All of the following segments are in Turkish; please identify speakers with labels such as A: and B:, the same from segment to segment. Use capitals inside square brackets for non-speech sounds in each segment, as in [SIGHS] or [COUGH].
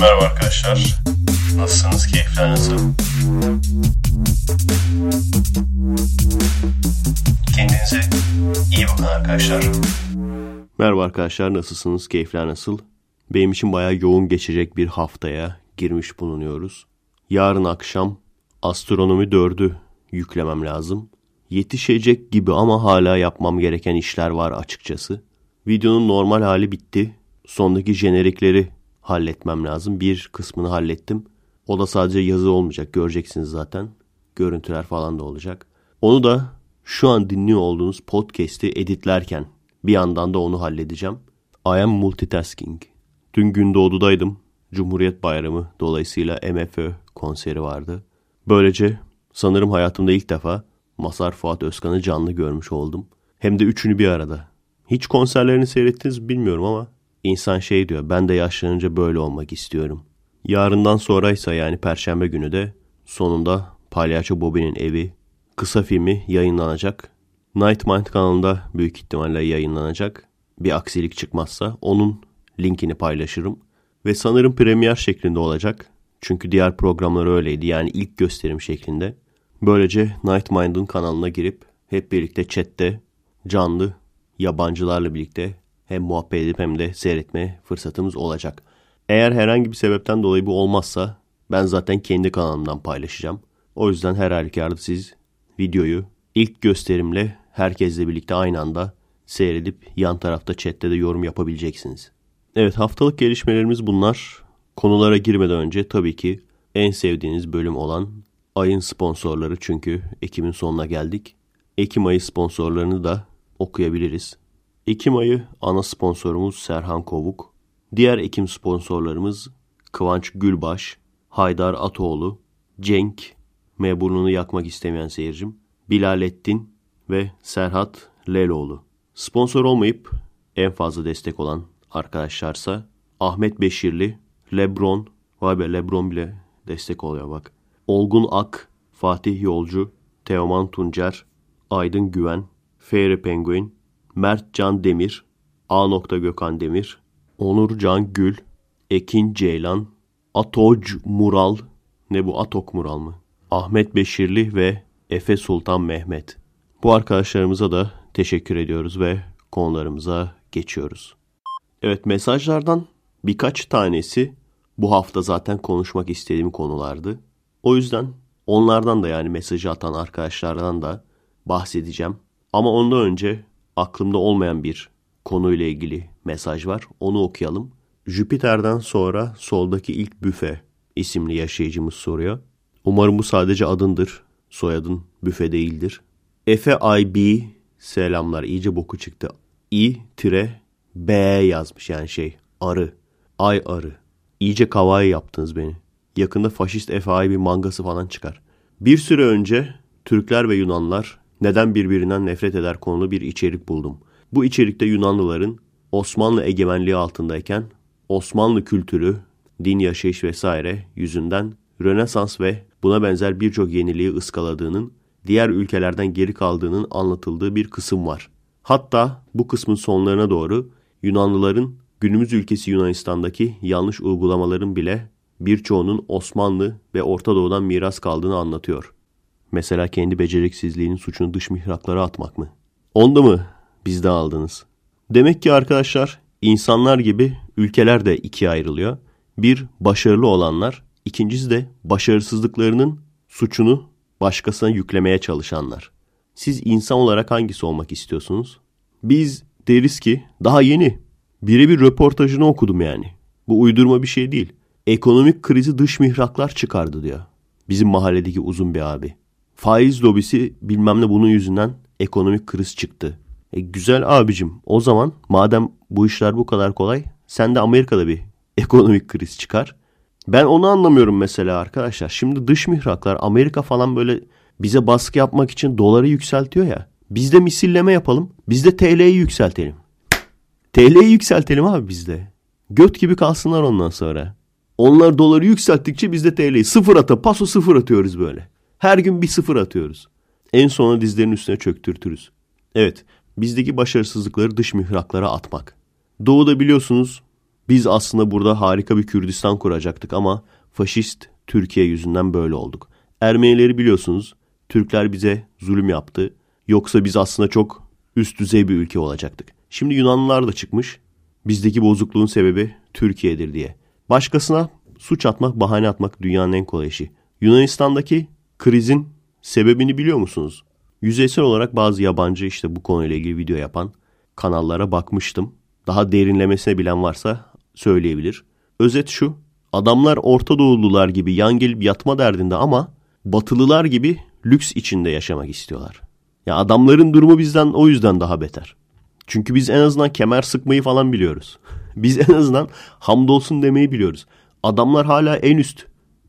A: Merhaba arkadaşlar. Nasılsınız? Keyifler nasıl? Kendinize iyi bakın arkadaşlar.
B: Merhaba arkadaşlar nasılsınız? Keyifler nasıl? Benim için bayağı yoğun geçecek bir haftaya girmiş bulunuyoruz. Yarın akşam Astronomi 4'ü yüklemem lazım. Yetişecek gibi ama hala yapmam gereken işler var açıkçası. Videonun normal hali bitti. Sondaki jenerikleri halletmem lazım. Bir kısmını hallettim. O da sadece yazı olmayacak göreceksiniz zaten. Görüntüler falan da olacak. Onu da şu an dinliyor olduğunuz podcast'i editlerken bir yandan da onu halledeceğim. I am multitasking. Dün Gündoğdu'daydım. Cumhuriyet Bayramı dolayısıyla MFÖ konseri vardı. Böylece sanırım hayatımda ilk defa Masar Fuat Özkan'ı canlı görmüş oldum. Hem de üçünü bir arada. Hiç konserlerini seyrettiniz bilmiyorum ama insan şey diyor ben de yaşlanınca böyle olmak istiyorum. Yarından sonraysa yani perşembe günü de sonunda Palyaço Bobby'nin evi kısa filmi yayınlanacak. Nightmind kanalında büyük ihtimalle yayınlanacak. Bir aksilik çıkmazsa onun linkini paylaşırım. Ve sanırım premier şeklinde olacak. Çünkü diğer programlar öyleydi yani ilk gösterim şeklinde. Böylece Nightmind'ın kanalına girip hep birlikte chatte canlı yabancılarla birlikte hem muhabbet edip hem de seyretme fırsatımız olacak. Eğer herhangi bir sebepten dolayı bu olmazsa ben zaten kendi kanalımdan paylaşacağım. O yüzden her halükarda siz videoyu ilk gösterimle herkesle birlikte aynı anda seyredip yan tarafta chatte de yorum yapabileceksiniz. Evet haftalık gelişmelerimiz bunlar. Konulara girmeden önce tabii ki en sevdiğiniz bölüm olan ayın sponsorları çünkü Ekim'in sonuna geldik. Ekim ayı sponsorlarını da okuyabiliriz. Ekim ayı ana sponsorumuz Serhan Kovuk. Diğer Ekim sponsorlarımız Kıvanç Gülbaş, Haydar Atoğlu, Cenk, M burnunu yakmak istemeyen seyircim, Bilalettin ve Serhat Leloğlu. Sponsor olmayıp en fazla destek olan arkadaşlarsa Ahmet Beşirli, Lebron, vay be Lebron bile destek oluyor bak. Olgun Ak, Fatih Yolcu, Teoman Tuncer, Aydın Güven, Feyre Penguin, Mert Can Demir, A. Gökhan Demir, Onur Can Gül, Ekin Ceylan, Atoc Mural, ne bu Atok Mural mı? Ahmet Beşirli ve Efe Sultan Mehmet. Bu arkadaşlarımıza da teşekkür ediyoruz ve konularımıza geçiyoruz. Evet mesajlardan birkaç tanesi bu hafta zaten konuşmak istediğim konulardı. O yüzden onlardan da yani mesajı atan arkadaşlardan da bahsedeceğim. Ama ondan önce aklımda olmayan bir konuyla ilgili mesaj var. Onu okuyalım. Jüpiter'den sonra soldaki ilk büfe isimli yaşayıcımız soruyor. Umarım bu sadece adındır. Soyadın büfe değildir. Efe IB selamlar. iyice boku çıktı. I tire B yazmış yani şey. Arı. Ay arı. İyice kavayı yaptınız beni. Yakında faşist Efe bir mangası falan çıkar. Bir süre önce Türkler ve Yunanlar neden birbirinden nefret eder konulu bir içerik buldum. Bu içerikte Yunanlıların Osmanlı egemenliği altındayken Osmanlı kültürü, din yaşayış vesaire yüzünden Rönesans ve buna benzer birçok yeniliği ıskaladığının, diğer ülkelerden geri kaldığının anlatıldığı bir kısım var. Hatta bu kısmın sonlarına doğru Yunanlıların günümüz ülkesi Yunanistan'daki yanlış uygulamaların bile birçoğunun Osmanlı ve Orta Doğu'dan miras kaldığını anlatıyor. Mesela kendi beceriksizliğinin suçunu dış mihraklara atmak mı? Onda mı bizde aldınız? Demek ki arkadaşlar insanlar gibi ülkeler de ikiye ayrılıyor. Bir başarılı olanlar, ikincisi de başarısızlıklarının suçunu başkasına yüklemeye çalışanlar. Siz insan olarak hangisi olmak istiyorsunuz? Biz deriz ki daha yeni birebir röportajını okudum yani. Bu uydurma bir şey değil. Ekonomik krizi dış mihraklar çıkardı diyor. Bizim mahalledeki uzun bir abi. Faiz lobisi bilmem ne bunun yüzünden ekonomik kriz çıktı. E güzel abicim o zaman madem bu işler bu kadar kolay sen de Amerika'da bir [LAUGHS] ekonomik kriz çıkar. Ben onu anlamıyorum mesela arkadaşlar. Şimdi dış mihraklar Amerika falan böyle bize baskı yapmak için doları yükseltiyor ya. Biz de misilleme yapalım. Biz de TL'yi yükseltelim. TL'yi yükseltelim abi bizde. Göt gibi kalsınlar ondan sonra. Onlar doları yükselttikçe biz de TL'yi sıfır ata, paso sıfır atıyoruz böyle. Her gün bir sıfır atıyoruz. En sona dizlerin üstüne çöktürtürüz. Evet, bizdeki başarısızlıkları dış mihraklara atmak. Doğuda biliyorsunuz Biz aslında burada harika bir Kürdistan kuracaktık ama faşist Türkiye yüzünden böyle olduk. Ermenileri biliyorsunuz Türkler bize zulüm yaptı. Yoksa biz aslında çok üst düzey bir ülke olacaktık. Şimdi Yunanlılar da çıkmış. Bizdeki bozukluğun sebebi Türkiye'dir diye. Başkasına suç atmak, bahane atmak dünyanın en kolay işi. Yunanistan'daki krizin sebebini biliyor musunuz? Yüzeysel olarak bazı yabancı işte bu konuyla ilgili video yapan kanallara bakmıştım. Daha derinlemesine bilen varsa söyleyebilir. Özet şu. Adamlar Orta Doğulular gibi yan gelip yatma derdinde ama Batılılar gibi lüks içinde yaşamak istiyorlar. Ya adamların durumu bizden o yüzden daha beter. Çünkü biz en azından kemer sıkmayı falan biliyoruz. [LAUGHS] Biz en azından hamdolsun demeyi biliyoruz. Adamlar hala en üst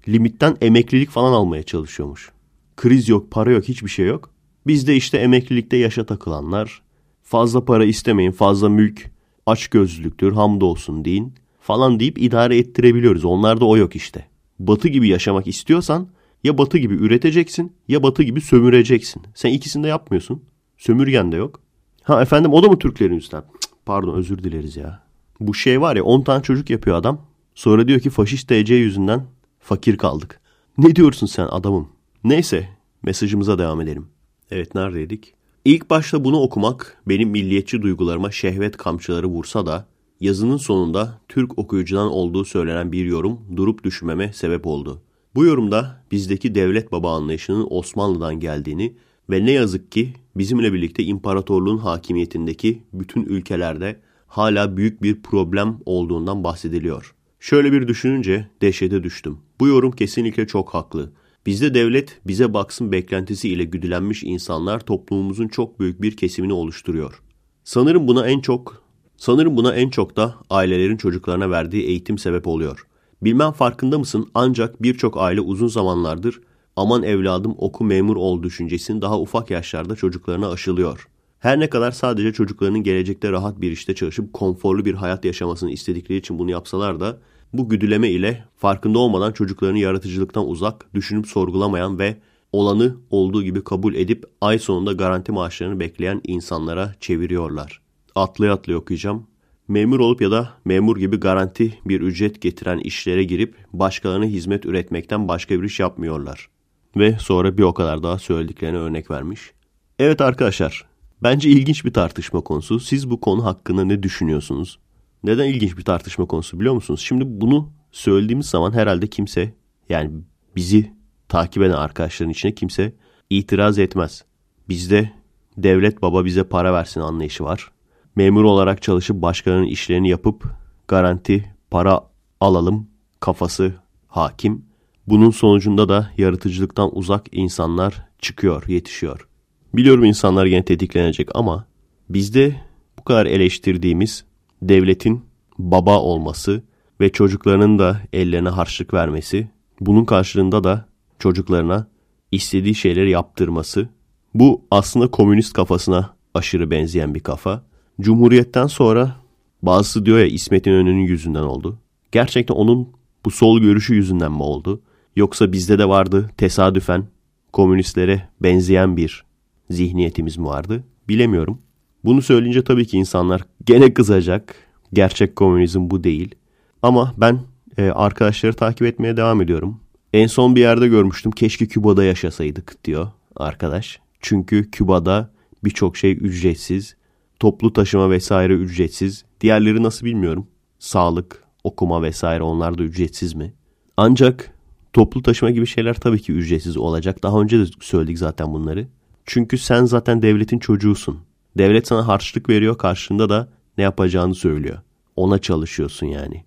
B: limitten emeklilik falan almaya çalışıyormuş. Kriz yok, para yok, hiçbir şey yok. Biz de işte emeklilikte yaşa takılanlar, fazla para istemeyin, fazla mülk, aç gözlülüktür, hamdolsun deyin falan deyip idare ettirebiliyoruz. Onlarda o yok işte. Batı gibi yaşamak istiyorsan ya batı gibi üreteceksin ya batı gibi sömüreceksin. Sen ikisini de yapmıyorsun. Sömürgen de yok. Ha efendim o da mı Türklerin üstünden? pardon özür dileriz ya. Bu şey var ya 10 tane çocuk yapıyor adam. Sonra diyor ki faşist DC yüzünden fakir kaldık. Ne diyorsun sen adamım? Neyse mesajımıza devam edelim. Evet neredeydik? İlk başta bunu okumak benim milliyetçi duygularıma şehvet kamçıları vursa da yazının sonunda Türk okuyucudan olduğu söylenen bir yorum durup düşmeme sebep oldu. Bu yorumda bizdeki devlet baba anlayışının Osmanlı'dan geldiğini ve ne yazık ki bizimle birlikte imparatorluğun hakimiyetindeki bütün ülkelerde hala büyük bir problem olduğundan bahsediliyor. Şöyle bir düşününce dehşete düştüm. Bu yorum kesinlikle çok haklı. Bizde devlet bize baksın beklentisi ile güdülenmiş insanlar toplumumuzun çok büyük bir kesimini oluşturuyor. Sanırım buna en çok sanırım buna en çok da ailelerin çocuklarına verdiği eğitim sebep oluyor. Bilmem farkında mısın ancak birçok aile uzun zamanlardır aman evladım oku memur ol düşüncesini daha ufak yaşlarda çocuklarına aşılıyor. Her ne kadar sadece çocuklarının gelecekte rahat bir işte çalışıp konforlu bir hayat yaşamasını istedikleri için bunu yapsalar da bu güdüleme ile farkında olmadan çocuklarını yaratıcılıktan uzak, düşünüp sorgulamayan ve olanı olduğu gibi kabul edip ay sonunda garanti maaşlarını bekleyen insanlara çeviriyorlar. Atlaya atlaya okuyacağım. Memur olup ya da memur gibi garanti bir ücret getiren işlere girip başkalarına hizmet üretmekten başka bir iş yapmıyorlar. Ve sonra bir o kadar daha söylediklerine örnek vermiş. Evet arkadaşlar, bence ilginç bir tartışma konusu. Siz bu konu hakkında ne düşünüyorsunuz? Neden ilginç bir tartışma konusu biliyor musunuz? Şimdi bunu söylediğimiz zaman herhalde kimse yani bizi takip eden arkadaşların içine kimse itiraz etmez. Bizde devlet baba bize para versin anlayışı var. Memur olarak çalışıp başkalarının işlerini yapıp garanti para alalım kafası hakim. Bunun sonucunda da yaratıcılıktan uzak insanlar çıkıyor, yetişiyor. Biliyorum insanlar gene tetiklenecek ama bizde bu kadar eleştirdiğimiz devletin baba olması ve çocuklarının da ellerine harçlık vermesi, bunun karşılığında da çocuklarına istediği şeyleri yaptırması, bu aslında komünist kafasına aşırı benzeyen bir kafa. Cumhuriyetten sonra bazısı diyor ya İsmet İnönü'nün yüzünden oldu. Gerçekten onun bu sol görüşü yüzünden mi oldu? Yoksa bizde de vardı tesadüfen komünistlere benzeyen bir zihniyetimiz mi vardı? Bilemiyorum. Bunu söyleyince tabii ki insanlar gene kızacak. Gerçek komünizm bu değil. Ama ben e, arkadaşları takip etmeye devam ediyorum. En son bir yerde görmüştüm. Keşke Küba'da yaşasaydık diyor arkadaş. Çünkü Küba'da birçok şey ücretsiz. Toplu taşıma vesaire ücretsiz. Diğerleri nasıl bilmiyorum. Sağlık, okuma vesaire onlar da ücretsiz mi? Ancak toplu taşıma gibi şeyler tabii ki ücretsiz olacak. Daha önce de söyledik zaten bunları. Çünkü sen zaten devletin çocuğusun. Devlet sana harçlık veriyor karşında da ne yapacağını söylüyor. Ona çalışıyorsun yani.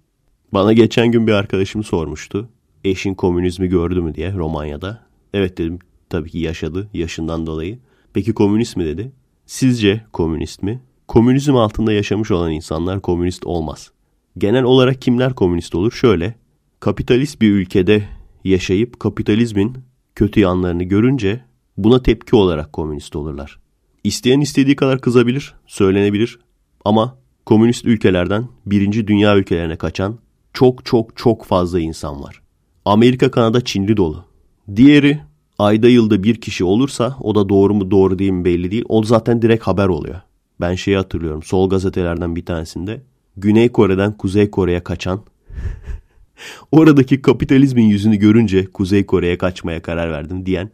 B: Bana geçen gün bir arkadaşım sormuştu. Eşin komünizmi gördü mü diye Romanya'da. Evet dedim tabii ki yaşadı yaşından dolayı. Peki komünist mi dedi. Sizce komünist mi? Komünizm altında yaşamış olan insanlar komünist olmaz. Genel olarak kimler komünist olur? Şöyle, kapitalist bir ülkede yaşayıp kapitalizmin kötü yanlarını görünce buna tepki olarak komünist olurlar. İsteyen istediği kadar kızabilir, söylenebilir ama komünist ülkelerden birinci dünya ülkelerine kaçan çok çok çok fazla insan var. Amerika, Kanada, Çinli dolu. Diğeri ayda yılda bir kişi olursa o da doğru mu doğru değil mi belli değil. O zaten direkt haber oluyor. Ben şeyi hatırlıyorum sol gazetelerden bir tanesinde Güney Kore'den Kuzey Kore'ye kaçan, [LAUGHS] oradaki kapitalizmin yüzünü görünce Kuzey Kore'ye kaçmaya karar verdim diyen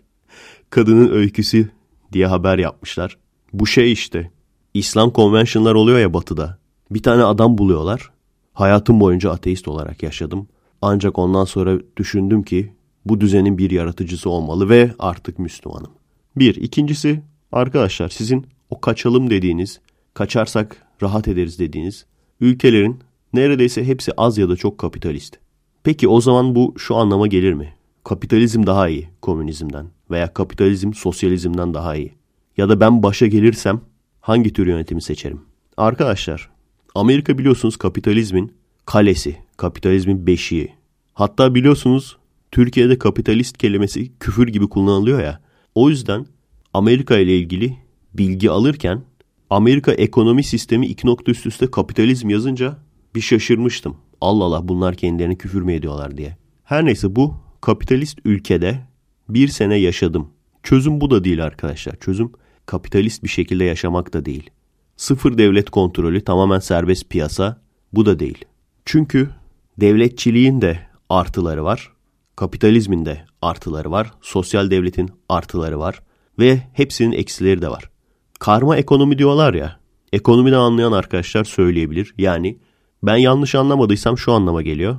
B: kadının öyküsü diye haber yapmışlar. Bu şey işte İslam konvensiyonlar oluyor ya batıda. Bir tane adam buluyorlar. Hayatım boyunca ateist olarak yaşadım. Ancak ondan sonra düşündüm ki bu düzenin bir yaratıcısı olmalı ve artık Müslümanım. Bir. ikincisi arkadaşlar sizin o kaçalım dediğiniz, kaçarsak rahat ederiz dediğiniz ülkelerin neredeyse hepsi az ya da çok kapitalist. Peki o zaman bu şu anlama gelir mi? Kapitalizm daha iyi komünizmden veya kapitalizm sosyalizmden daha iyi. Ya da ben başa gelirsem hangi tür yönetimi seçerim? Arkadaşlar Amerika biliyorsunuz kapitalizmin kalesi, kapitalizmin beşiği. Hatta biliyorsunuz Türkiye'de kapitalist kelimesi küfür gibi kullanılıyor ya. O yüzden Amerika ile ilgili bilgi alırken Amerika ekonomi sistemi iki nokta üst üste kapitalizm yazınca bir şaşırmıştım. Allah Allah bunlar kendilerini küfür mü ediyorlar diye. Her neyse bu kapitalist ülkede bir sene yaşadım. Çözüm bu da değil arkadaşlar. Çözüm kapitalist bir şekilde yaşamak da değil. Sıfır devlet kontrolü tamamen serbest piyasa bu da değil. Çünkü devletçiliğin de artıları var. Kapitalizmin de artıları var. Sosyal devletin artıları var. Ve hepsinin eksileri de var. Karma ekonomi diyorlar ya. Ekonomiden anlayan arkadaşlar söyleyebilir. Yani ben yanlış anlamadıysam şu anlama geliyor.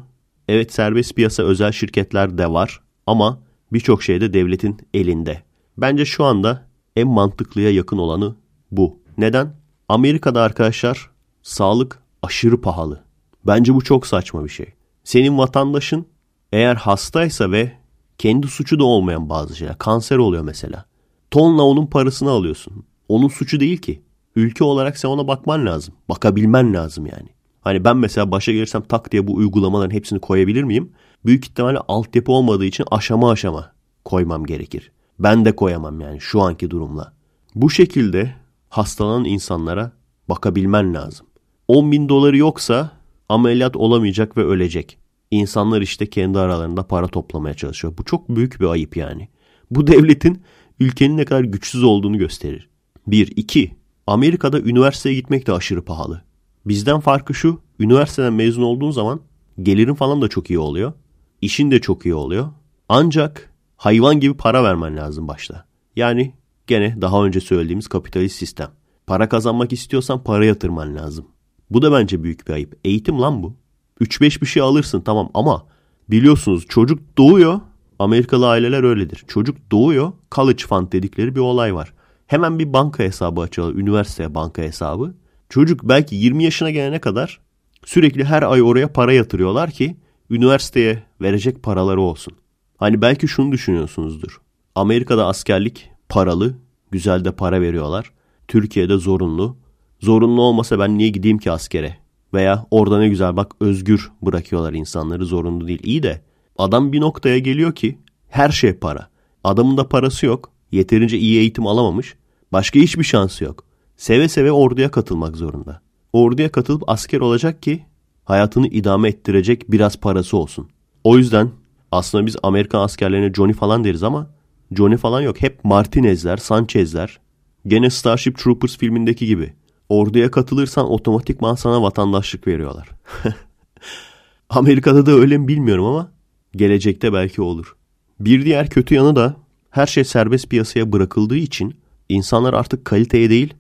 B: Evet serbest piyasa özel şirketler de var ama birçok şey de devletin elinde. Bence şu anda en mantıklıya yakın olanı bu. Neden? Amerika'da arkadaşlar sağlık aşırı pahalı. Bence bu çok saçma bir şey. Senin vatandaşın eğer hastaysa ve kendi suçu da olmayan bazı şeyler. Kanser oluyor mesela. Tonla onun parasını alıyorsun. Onun suçu değil ki. Ülke olarak sen ona bakman lazım. Bakabilmen lazım yani. Hani ben mesela başa gelirsem tak diye bu uygulamaların hepsini koyabilir miyim? Büyük ihtimalle altyapı olmadığı için aşama aşama koymam gerekir. Ben de koyamam yani şu anki durumla. Bu şekilde hastalanan insanlara bakabilmen lazım. 10 bin doları yoksa ameliyat olamayacak ve ölecek. İnsanlar işte kendi aralarında para toplamaya çalışıyor. Bu çok büyük bir ayıp yani. Bu devletin ülkenin ne kadar güçsüz olduğunu gösterir. Bir, iki. Amerika'da üniversiteye gitmek de aşırı pahalı. Bizden farkı şu, üniversiteden mezun olduğun zaman gelirin falan da çok iyi oluyor. İşin de çok iyi oluyor. Ancak hayvan gibi para vermen lazım başta. Yani gene daha önce söylediğimiz kapitalist sistem. Para kazanmak istiyorsan para yatırman lazım. Bu da bence büyük bir ayıp. Eğitim lan bu. 3-5 bir şey alırsın tamam ama biliyorsunuz çocuk doğuyor. Amerikalı aileler öyledir. Çocuk doğuyor. College fund dedikleri bir olay var. Hemen bir banka hesabı açıyorlar. Üniversiteye banka hesabı. Çocuk belki 20 yaşına gelene kadar sürekli her ay oraya para yatırıyorlar ki üniversiteye verecek paraları olsun. Hani belki şunu düşünüyorsunuzdur. Amerika'da askerlik paralı, güzel de para veriyorlar. Türkiye'de zorunlu. Zorunlu olmasa ben niye gideyim ki askere? Veya orada ne güzel bak özgür bırakıyorlar insanları zorunlu değil. İyi de adam bir noktaya geliyor ki her şey para. Adamın da parası yok. Yeterince iyi eğitim alamamış. Başka hiçbir şansı yok. Seve seve orduya katılmak zorunda. Orduya katılıp asker olacak ki hayatını idame ettirecek biraz parası olsun. O yüzden aslında biz Amerikan askerlerine Johnny falan deriz ama Johnny falan yok. Hep Martinez'ler, Sanchez'ler. Gene Starship Troopers filmindeki gibi. Orduya katılırsan otomatikman sana vatandaşlık veriyorlar. [LAUGHS] Amerika'da da öyle mi bilmiyorum ama gelecekte belki olur. Bir diğer kötü yanı da her şey serbest piyasaya bırakıldığı için insanlar artık kaliteye değil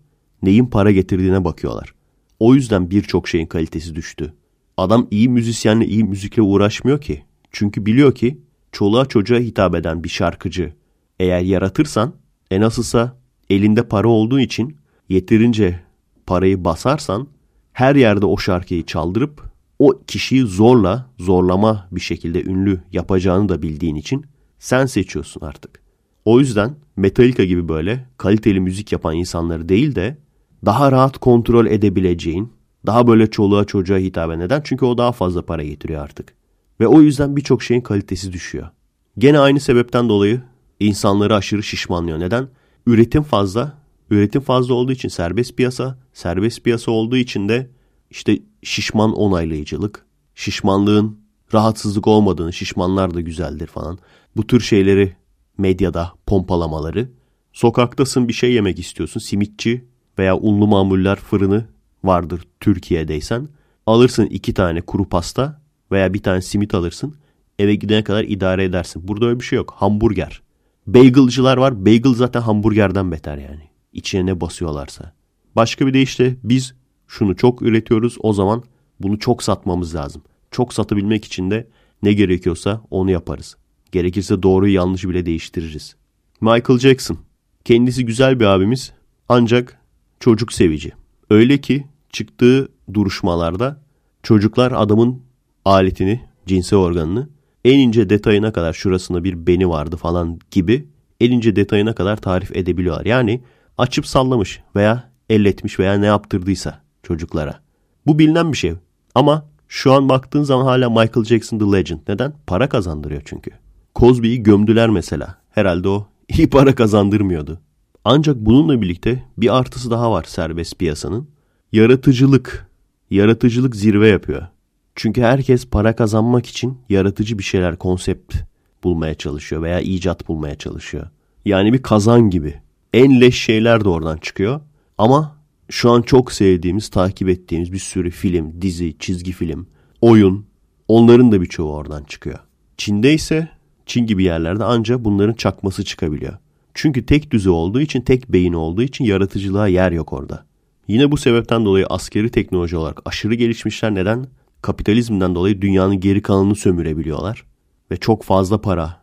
B: neyin para getirdiğine bakıyorlar. O yüzden birçok şeyin kalitesi düştü. Adam iyi müzisyenle iyi müzikle uğraşmıyor ki. Çünkü biliyor ki çoluğa çocuğa hitap eden bir şarkıcı eğer yaratırsan e nasılsa elinde para olduğu için yeterince parayı basarsan her yerde o şarkıyı çaldırıp o kişiyi zorla zorlama bir şekilde ünlü yapacağını da bildiğin için sen seçiyorsun artık. O yüzden Metallica gibi böyle kaliteli müzik yapan insanları değil de daha rahat kontrol edebileceğin, daha böyle çoluğa çocuğa hitap eden. Çünkü o daha fazla para getiriyor artık. Ve o yüzden birçok şeyin kalitesi düşüyor. Gene aynı sebepten dolayı insanları aşırı şişmanlıyor. Neden? Üretim fazla. Üretim fazla olduğu için serbest piyasa. Serbest piyasa olduğu için de işte şişman onaylayıcılık. Şişmanlığın rahatsızlık olmadığını, şişmanlar da güzeldir falan. Bu tür şeyleri medyada pompalamaları. Sokaktasın bir şey yemek istiyorsun. Simitçi veya unlu mamuller fırını vardır Türkiye'deysen. Alırsın iki tane kuru pasta veya bir tane simit alırsın. Eve gidene kadar idare edersin. Burada öyle bir şey yok. Hamburger. Bagelcılar var. Bagel zaten hamburgerden beter yani. İçine ne basıyorlarsa. Başka bir de işte biz şunu çok üretiyoruz. O zaman bunu çok satmamız lazım. Çok satabilmek için de ne gerekiyorsa onu yaparız. Gerekirse doğruyu yanlışı bile değiştiririz. Michael Jackson. Kendisi güzel bir abimiz ancak çocuk sevici. Öyle ki çıktığı duruşmalarda çocuklar adamın aletini, cinsel organını en ince detayına kadar şurasında bir beni vardı falan gibi en ince detayına kadar tarif edebiliyorlar. Yani açıp sallamış veya elletmiş veya ne yaptırdıysa çocuklara. Bu bilinen bir şey. Ama şu an baktığın zaman hala Michael Jackson the Legend. Neden? Para kazandırıyor çünkü. Cosby'yi gömdüler mesela. Herhalde o iyi para kazandırmıyordu. Ancak bununla birlikte bir artısı daha var serbest piyasanın. Yaratıcılık. Yaratıcılık zirve yapıyor. Çünkü herkes para kazanmak için yaratıcı bir şeyler, konsept bulmaya çalışıyor veya icat bulmaya çalışıyor. Yani bir kazan gibi. En leş şeyler de oradan çıkıyor. Ama şu an çok sevdiğimiz, takip ettiğimiz bir sürü film, dizi, çizgi film, oyun onların da birçoğu oradan çıkıyor. Çin'de ise Çin gibi yerlerde ancak bunların çakması çıkabiliyor. Çünkü tek düze olduğu için, tek beyin olduğu için yaratıcılığa yer yok orada. Yine bu sebepten dolayı askeri teknoloji olarak aşırı gelişmişler. Neden? Kapitalizmden dolayı dünyanın geri kalanını sömürebiliyorlar. Ve çok fazla para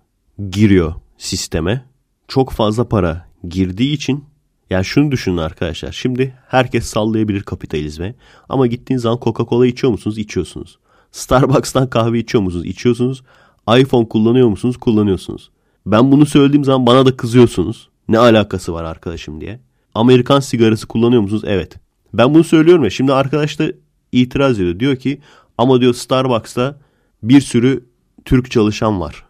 B: giriyor sisteme. Çok fazla para girdiği için yani şunu düşünün arkadaşlar. Şimdi herkes sallayabilir kapitalizme. Ama gittiğiniz zaman Coca-Cola içiyor musunuz? İçiyorsunuz. Starbucks'tan kahve içiyor musunuz? İçiyorsunuz. iPhone kullanıyor musunuz? Kullanıyorsunuz. Ben bunu söylediğim zaman bana da kızıyorsunuz. Ne alakası var arkadaşım diye. Amerikan sigarası kullanıyor musunuz? Evet. Ben bunu söylüyorum ya. Şimdi arkadaş da itiraz ediyor. Diyor ki ama diyor Starbucks'ta bir sürü Türk çalışan var.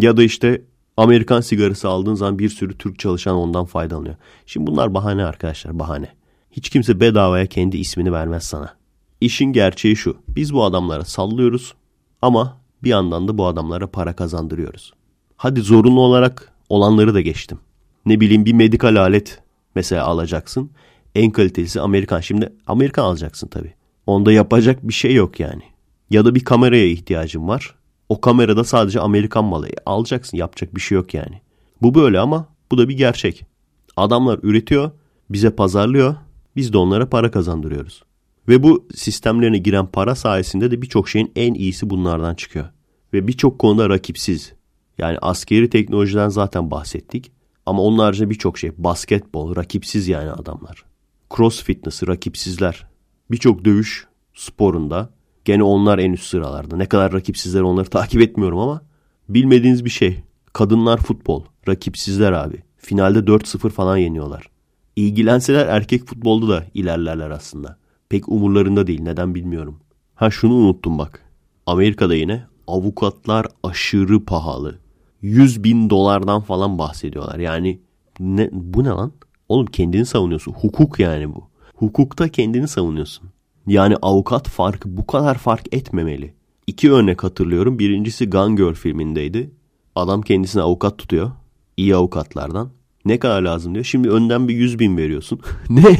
B: Ya da işte Amerikan sigarası aldığın zaman bir sürü Türk çalışan ondan faydalanıyor. Şimdi bunlar bahane arkadaşlar bahane. Hiç kimse bedavaya kendi ismini vermez sana. İşin gerçeği şu. Biz bu adamlara sallıyoruz ama bir yandan da bu adamlara para kazandırıyoruz. Hadi zorunlu olarak olanları da geçtim. Ne bileyim bir medikal alet mesela alacaksın. En kalitesi Amerikan. Şimdi Amerikan alacaksın tabii. Onda yapacak bir şey yok yani. Ya da bir kameraya ihtiyacın var. O kamerada sadece Amerikan malı. E, alacaksın yapacak bir şey yok yani. Bu böyle ama bu da bir gerçek. Adamlar üretiyor, bize pazarlıyor, biz de onlara para kazandırıyoruz. Ve bu sistemlerine giren para sayesinde de birçok şeyin en iyisi bunlardan çıkıyor. Ve birçok konuda rakipsiz. Yani askeri teknolojiden zaten bahsettik. Ama onun haricinde birçok şey. Basketbol, rakipsiz yani adamlar. Cross fitness, rakipsizler. Birçok dövüş sporunda gene onlar en üst sıralarda. Ne kadar rakipsizler onları [LAUGHS] takip etmiyorum ama bilmediğiniz bir şey. Kadınlar futbol, rakipsizler abi. Finalde 4-0 falan yeniyorlar. İlgilenseler erkek futbolda da ilerlerler aslında. Pek umurlarında değil neden bilmiyorum. Ha şunu unuttum bak. Amerika'da yine avukatlar aşırı pahalı. 100 bin dolardan falan bahsediyorlar. Yani ne, bu ne lan? Oğlum kendini savunuyorsun. Hukuk yani bu. Hukukta kendini savunuyorsun. Yani avukat farkı bu kadar fark etmemeli. İki örnek hatırlıyorum. Birincisi Gun Girl filmindeydi. Adam kendisine avukat tutuyor. İyi avukatlardan. Ne kadar lazım diyor. Şimdi önden bir 100 bin veriyorsun. [LAUGHS] ne?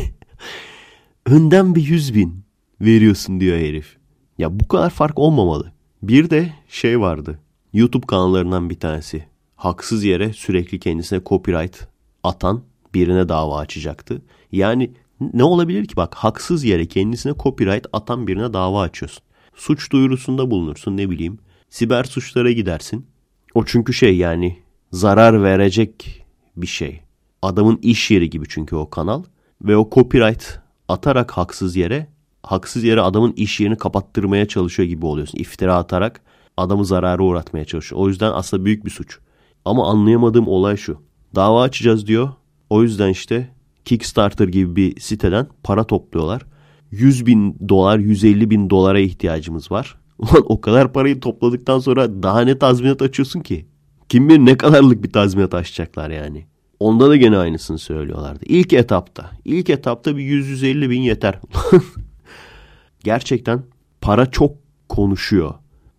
B: önden bir 100 bin veriyorsun diyor herif. Ya bu kadar fark olmamalı. Bir de şey vardı. YouTube kanallarından bir tanesi. Haksız yere sürekli kendisine copyright atan birine dava açacaktı. Yani ne olabilir ki bak haksız yere kendisine copyright atan birine dava açıyorsun. Suç duyurusunda bulunursun ne bileyim. Siber suçlara gidersin. O çünkü şey yani zarar verecek bir şey. Adamın iş yeri gibi çünkü o kanal. Ve o copyright atarak haksız yere haksız yere adamın iş yerini kapattırmaya çalışıyor gibi oluyorsun. İftira atarak adamı zarara uğratmaya çalışıyor. O yüzden aslında büyük bir suç. Ama anlayamadığım olay şu. Dava açacağız diyor. O yüzden işte Kickstarter gibi bir siteden para topluyorlar. 100 bin dolar, 150 bin dolara ihtiyacımız var. [LAUGHS] Ulan o kadar parayı topladıktan sonra daha ne tazminat açıyorsun ki? Kim bilir ne kadarlık bir tazminat açacaklar yani. Onda da gene aynısını söylüyorlardı. İlk etapta. ilk etapta bir 100-150 bin yeter. [LAUGHS] Gerçekten para çok konuşuyor.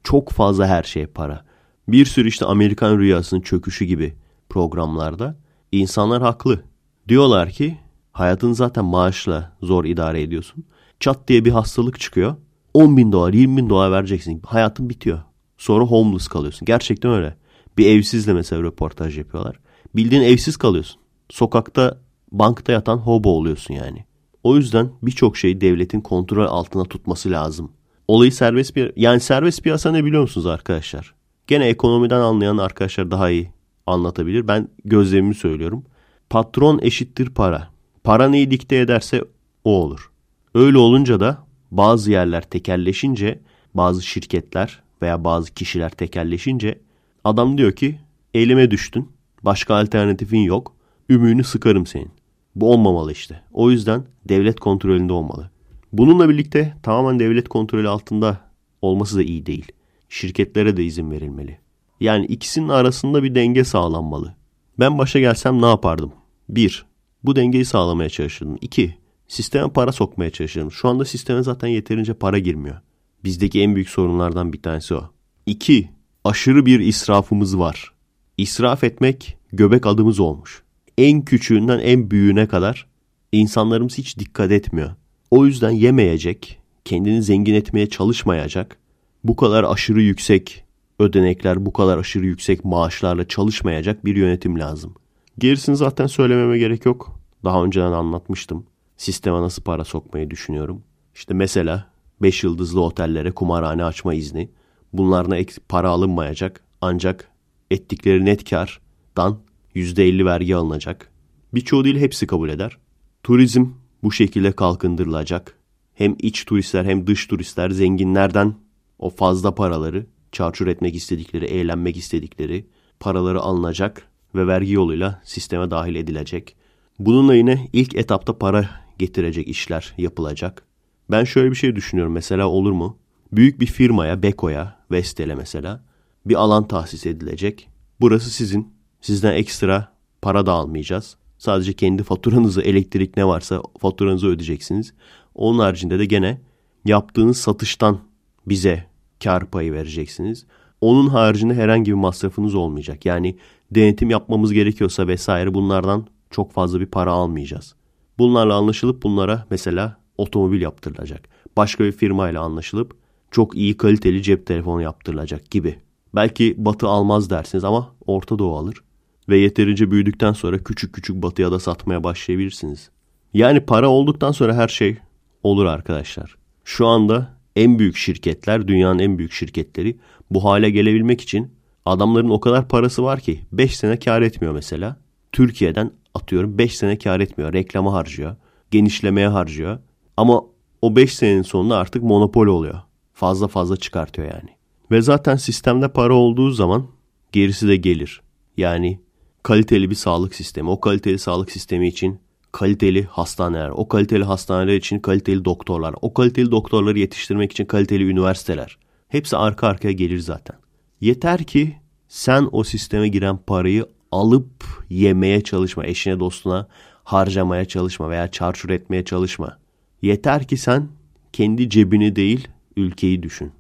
B: Çok fazla her şey para. Bir sürü işte Amerikan rüyasının çöküşü gibi programlarda insanlar haklı. Diyorlar ki hayatın zaten maaşla zor idare ediyorsun. Çat diye bir hastalık çıkıyor. 10 bin dolar 20 bin dolar vereceksin. Hayatın bitiyor. Sonra homeless kalıyorsun. Gerçekten öyle. Bir evsizle mesela röportaj yapıyorlar. Bildiğin evsiz kalıyorsun. Sokakta bankta yatan hobo oluyorsun yani. O yüzden birçok şeyi devletin kontrol altına tutması lazım. Olayı serbest bir yani serbest piyasa ne biliyor musunuz arkadaşlar? Gene ekonomiden anlayan arkadaşlar daha iyi anlatabilir. Ben gözlemimi söylüyorum. Patron eşittir para. Para neyi dikte ederse o olur. Öyle olunca da bazı yerler tekelleşince, bazı şirketler veya bazı kişiler tekelleşince adam diyor ki elime düştün. Başka alternatifin yok. Ümüğünü sıkarım senin. Bu olmamalı işte. O yüzden devlet kontrolünde olmalı. Bununla birlikte tamamen devlet kontrolü altında olması da iyi değil. Şirketlere de izin verilmeli. Yani ikisinin arasında bir denge sağlanmalı. Ben başa gelsem ne yapardım? 1. Bu dengeyi sağlamaya çalışırdım. 2. Sisteme para sokmaya çalışırdım. Şu anda sisteme zaten yeterince para girmiyor. Bizdeki en büyük sorunlardan bir tanesi o. 2. Aşırı bir israfımız var. İsraf etmek göbek adımız olmuş. En küçüğünden en büyüğüne kadar insanlarımız hiç dikkat etmiyor. O yüzden yemeyecek, kendini zengin etmeye çalışmayacak, bu kadar aşırı yüksek ödenekler, bu kadar aşırı yüksek maaşlarla çalışmayacak bir yönetim lazım. Gerisini zaten söylememe gerek yok. Daha önceden anlatmıştım. Sisteme nasıl para sokmayı düşünüyorum. İşte mesela 5 yıldızlı otellere kumarhane açma izni. Bunlarına ek para alınmayacak ancak ettikleri net kardan %50 vergi alınacak. Birçoğu değil hepsi kabul eder. Turizm bu şekilde kalkındırılacak. Hem iç turistler hem dış turistler zenginlerden o fazla paraları çarçur etmek istedikleri, eğlenmek istedikleri paraları alınacak ve vergi yoluyla sisteme dahil edilecek. Bununla yine ilk etapta para getirecek işler yapılacak. Ben şöyle bir şey düşünüyorum mesela olur mu? Büyük bir firmaya, Beko'ya, Vestel'e mesela bir alan tahsis edilecek. Burası sizin. Sizden ekstra para da almayacağız. Sadece kendi faturanızı, elektrik ne varsa faturanızı ödeyeceksiniz. Onun haricinde de gene yaptığınız satıştan bize kar payı vereceksiniz. Onun haricinde herhangi bir masrafınız olmayacak. Yani denetim yapmamız gerekiyorsa vesaire bunlardan çok fazla bir para almayacağız. Bunlarla anlaşılıp bunlara mesela otomobil yaptırılacak. Başka bir firmayla anlaşılıp çok iyi kaliteli cep telefonu yaptırılacak gibi. Belki batı almaz dersiniz ama Orta Doğu alır. Ve yeterince büyüdükten sonra küçük küçük batıya da satmaya başlayabilirsiniz. Yani para olduktan sonra her şey olur arkadaşlar. Şu anda en büyük şirketler, dünyanın en büyük şirketleri bu hale gelebilmek için adamların o kadar parası var ki 5 sene kar etmiyor mesela. Türkiye'den atıyorum 5 sene kar etmiyor. Reklama harcıyor. Genişlemeye harcıyor. Ama o 5 senenin sonunda artık monopol oluyor. Fazla fazla çıkartıyor yani. Ve zaten sistemde para olduğu zaman gerisi de gelir. Yani kaliteli bir sağlık sistemi. O kaliteli sağlık sistemi için kaliteli hastaneler, o kaliteli hastaneler için kaliteli doktorlar, o kaliteli doktorları yetiştirmek için kaliteli üniversiteler. Hepsi arka arkaya gelir zaten. Yeter ki sen o sisteme giren parayı alıp yemeye çalışma, eşine dostuna harcamaya çalışma veya çarçur etmeye çalışma. Yeter ki sen kendi cebini değil ülkeyi düşün.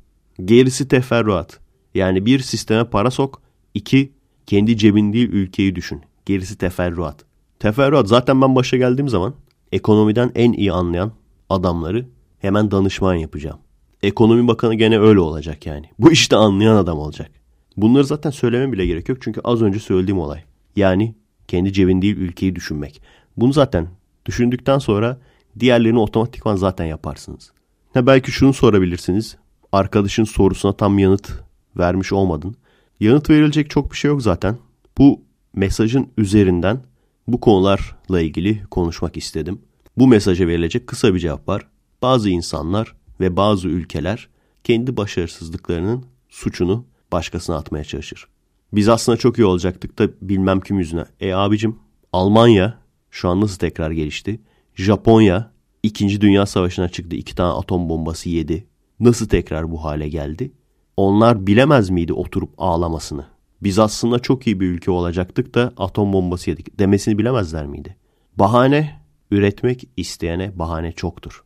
B: Gerisi teferruat. Yani bir sisteme para sok, iki kendi cebin değil ülkeyi düşün. Gerisi teferruat. Teferruat zaten ben başa geldiğim zaman ekonomiden en iyi anlayan adamları hemen danışman yapacağım. Ekonomi bakanı gene öyle olacak yani. Bu işte anlayan adam olacak. Bunları zaten söylemem bile gerek yok çünkü az önce söylediğim olay. Yani kendi cebin değil ülkeyi düşünmek. Bunu zaten düşündükten sonra diğerlerini otomatikman zaten yaparsınız. Ha belki şunu sorabilirsiniz. Arkadaşın sorusuna tam yanıt vermiş olmadın. Yanıt verilecek çok bir şey yok zaten. Bu mesajın üzerinden bu konularla ilgili konuşmak istedim. Bu mesaja verilecek kısa bir cevap var. Bazı insanlar ve bazı ülkeler kendi başarısızlıklarının suçunu başkasına atmaya çalışır. Biz aslında çok iyi olacaktık da bilmem kim yüzüne. E abicim Almanya şu an nasıl tekrar gelişti? Japonya 2. Dünya Savaşı'na çıktı. iki tane atom bombası yedi. Nasıl tekrar bu hale geldi? Onlar bilemez miydi oturup ağlamasını? Biz aslında çok iyi bir ülke olacaktık da atom bombası yedik demesini bilemezler miydi? Bahane üretmek isteyene bahane çoktur.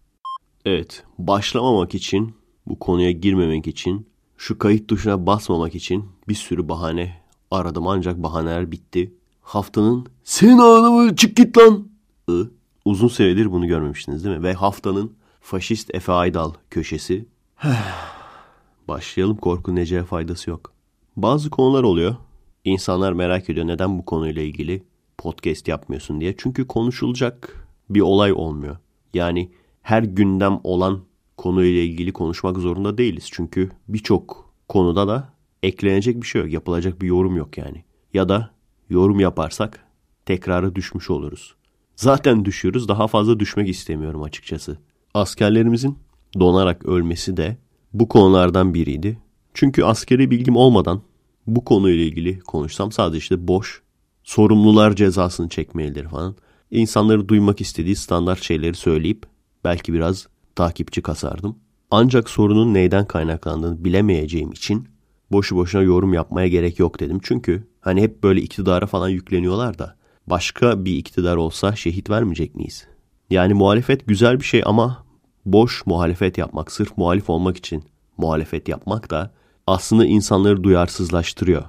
B: Evet, başlamamak için, bu konuya girmemek için, şu kayıt tuşuna basmamak için bir sürü bahane aradım ancak bahaneler bitti. Haftanın senin ağlamı çık git lan ı. Uzun süredir bunu görmemiştiniz değil mi? Ve haftanın faşist Efe Aydal köşesi. [SIGHS] Başlayalım korku neceye faydası yok. Bazı konular oluyor. İnsanlar merak ediyor neden bu konuyla ilgili podcast yapmıyorsun diye. Çünkü konuşulacak bir olay olmuyor. Yani her gündem olan konuyla ilgili konuşmak zorunda değiliz. Çünkü birçok konuda da eklenecek bir şey yok. Yapılacak bir yorum yok yani. Ya da yorum yaparsak tekrara düşmüş oluruz. Zaten düşüyoruz. Daha fazla düşmek istemiyorum açıkçası. Askerlerimizin donarak ölmesi de bu konulardan biriydi. Çünkü askeri bilgim olmadan bu konuyla ilgili konuşsam sadece işte boş sorumlular cezasını çekmelidir falan. İnsanları duymak istediği standart şeyleri söyleyip belki biraz takipçi kasardım. Ancak sorunun neyden kaynaklandığını bilemeyeceğim için boşu boşuna yorum yapmaya gerek yok dedim. Çünkü hani hep böyle iktidara falan yükleniyorlar da başka bir iktidar olsa şehit vermeyecek miyiz? Yani muhalefet güzel bir şey ama boş muhalefet yapmak, sırf muhalif olmak için muhalefet yapmak da aslında insanları duyarsızlaştırıyor.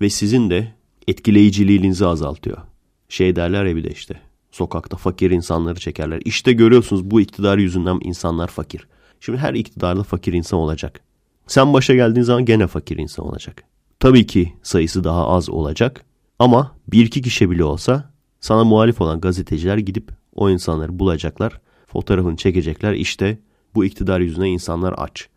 B: Ve sizin de etkileyiciliğinizi azaltıyor. Şey derler ya bir de işte sokakta fakir insanları çekerler. İşte görüyorsunuz bu iktidar yüzünden insanlar fakir. Şimdi her iktidarda fakir insan olacak. Sen başa geldiğin zaman gene fakir insan olacak. Tabii ki sayısı daha az olacak ama bir iki kişi bile olsa sana muhalif olan gazeteciler gidip o insanları bulacaklar, fotoğrafını çekecekler. İşte bu iktidar yüzünden insanlar aç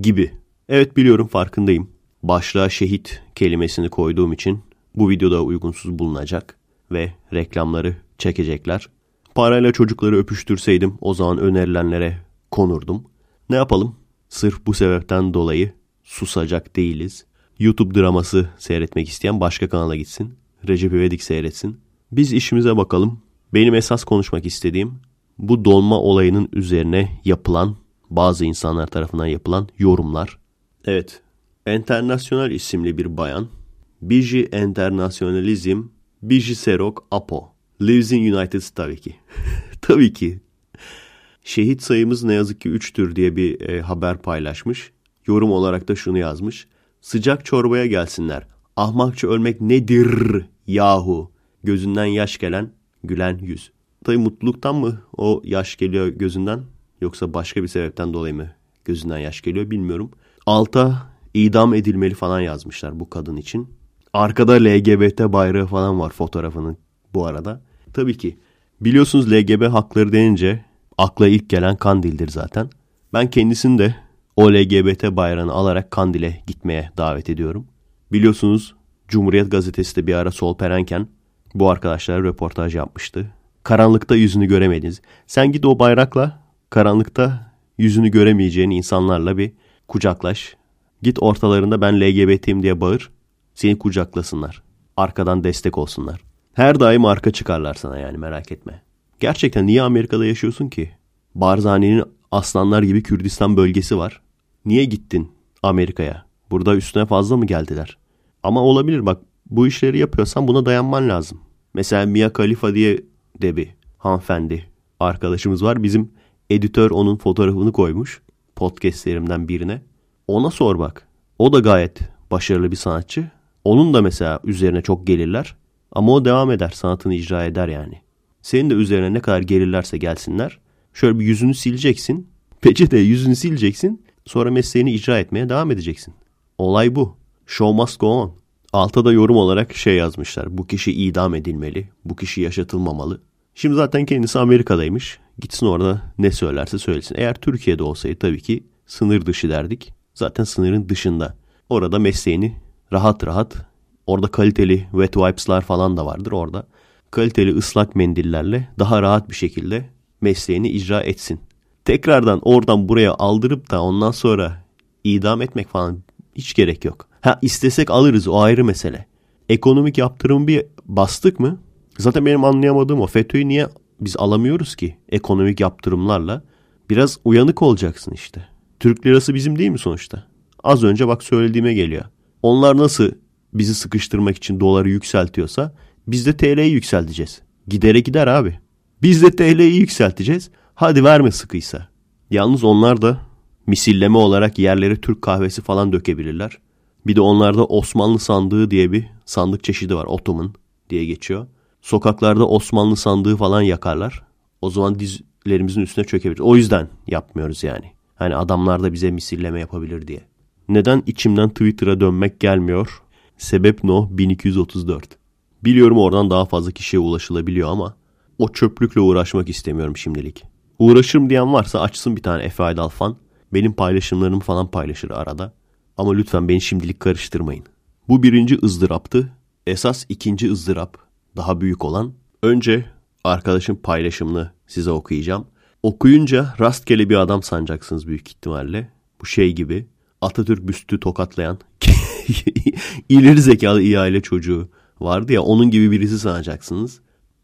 B: gibi. Evet biliyorum farkındayım. Başlığa şehit kelimesini koyduğum için bu videoda uygunsuz bulunacak ve reklamları çekecekler. Parayla çocukları öpüştürseydim o zaman önerilenlere konurdum. Ne yapalım? Sırf bu sebepten dolayı susacak değiliz. YouTube draması seyretmek isteyen başka kanala gitsin. Recep İvedik seyretsin. Biz işimize bakalım. Benim esas konuşmak istediğim bu dolma olayının üzerine yapılan bazı insanlar tarafından yapılan yorumlar. Evet, Enternasyonel isimli bir bayan, Biji Internationalism, Biji Serok Apo, lives in United tabii ki. [LAUGHS] tabii ki. Şehit sayımız ne yazık ki 3'tür diye bir e, haber paylaşmış. Yorum olarak da şunu yazmış. Sıcak çorbaya gelsinler. Ahmakça ölmek nedir yahu? Gözünden yaş gelen gülen yüz. Tabii mutluluktan mı o yaş geliyor gözünden yoksa başka bir sebepten dolayı mı gözünden yaş geliyor bilmiyorum. Alta idam edilmeli falan yazmışlar bu kadın için. Arkada LGBT bayrağı falan var fotoğrafının bu arada. Tabii ki biliyorsunuz LGBT hakları denince akla ilk gelen Kandil'dir zaten. Ben kendisini de o LGBT bayrağını alarak Kandil'e gitmeye davet ediyorum. Biliyorsunuz Cumhuriyet Gazetesi de bir ara sol perenken bu arkadaşlar röportaj yapmıştı. Karanlıkta yüzünü göremediniz. Sen git o bayrakla karanlıkta yüzünü göremeyeceğin insanlarla bir kucaklaş. Git ortalarında ben LGBT'yim diye bağır. Seni kucaklasınlar. Arkadan destek olsunlar. Her daim arka çıkarlar sana yani merak etme. Gerçekten niye Amerika'da yaşıyorsun ki? Barzani'nin aslanlar gibi Kürdistan bölgesi var. Niye gittin Amerika'ya? Burada üstüne fazla mı geldiler? Ama olabilir bak bu işleri yapıyorsan buna dayanman lazım. Mesela Mia Khalifa diye de bir hanımefendi arkadaşımız var. Bizim editör onun fotoğrafını koymuş podcastlerimden birine. Ona sor bak. O da gayet başarılı bir sanatçı. Onun da mesela üzerine çok gelirler. Ama o devam eder. Sanatını icra eder yani. Senin de üzerine ne kadar gelirlerse gelsinler. Şöyle bir yüzünü sileceksin. [LAUGHS] Peçete yüzünü sileceksin. Sonra mesleğini icra etmeye devam edeceksin. Olay bu. Show must go on. Alta da yorum olarak şey yazmışlar. Bu kişi idam edilmeli. Bu kişi yaşatılmamalı. Şimdi zaten kendisi Amerika'daymış. Gitsin orada ne söylerse söylesin. Eğer Türkiye'de olsaydı tabii ki sınır dışı derdik. Zaten sınırın dışında. Orada mesleğini rahat rahat orada kaliteli wet wipes'lar falan da vardır orada. Kaliteli ıslak mendillerle daha rahat bir şekilde mesleğini icra etsin. Tekrardan oradan buraya aldırıp da ondan sonra idam etmek falan hiç gerek yok. Ha istesek alırız o ayrı mesele. Ekonomik yaptırım bir bastık mı? Zaten benim anlayamadığım o FETÖ'yü niye biz alamıyoruz ki ekonomik yaptırımlarla? Biraz uyanık olacaksın işte. Türk lirası bizim değil mi sonuçta? Az önce bak söylediğime geliyor. Onlar nasıl bizi sıkıştırmak için doları yükseltiyorsa biz de TL'yi yükselteceğiz. Gidere gider abi. Biz de TL'yi yükselteceğiz. Hadi verme sıkıysa. Yalnız onlar da misilleme olarak yerlere Türk kahvesi falan dökebilirler. Bir de onlarda Osmanlı sandığı diye bir sandık çeşidi var. Ottoman diye geçiyor. Sokaklarda Osmanlı sandığı falan yakarlar. O zaman dizlerimizin üstüne çökebilir. O yüzden yapmıyoruz yani. Hani adamlar da bize misilleme yapabilir diye. Neden içimden Twitter'a dönmek gelmiyor? Sebep no 1234. Biliyorum oradan daha fazla kişiye ulaşılabiliyor ama o çöplükle uğraşmak istemiyorum şimdilik. Uğraşırım diyen varsa açsın bir tane Efe Aydal fan. Benim paylaşımlarımı falan paylaşır arada. Ama lütfen beni şimdilik karıştırmayın. Bu birinci ızdıraptı. Esas ikinci ızdırap daha büyük olan. Önce arkadaşın paylaşımını size okuyacağım. Okuyunca rastgele bir adam sanacaksınız büyük ihtimalle. Bu şey gibi Atatürk büstü tokatlayan [LAUGHS] ileri zekalı iyi aile çocuğu vardı ya onun gibi birisi sanacaksınız.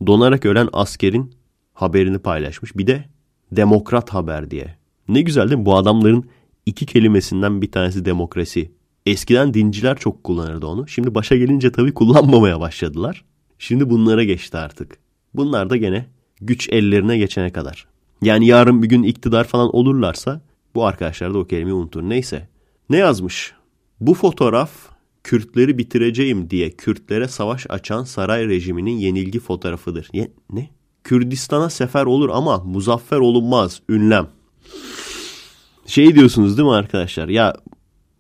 B: Donarak ölen askerin haberini paylaşmış. Bir de demokrat haber diye. Ne güzel değil mi? Bu adamların iki kelimesinden bir tanesi demokrasi. Eskiden dinciler çok kullanırdı onu. Şimdi başa gelince tabii kullanmamaya başladılar. Şimdi bunlara geçti artık. Bunlar da gene güç ellerine geçene kadar. Yani yarın bir gün iktidar falan olurlarsa bu arkadaşlar da o kelimeyi unutur. Neyse. Ne yazmış? Bu fotoğraf Kürtleri bitireceğim diye Kürtlere savaş açan saray rejiminin yenilgi fotoğrafıdır. Ye, ne? Kürdistan'a sefer olur ama muzaffer olunmaz. Ünlem. Şey diyorsunuz değil mi arkadaşlar? Ya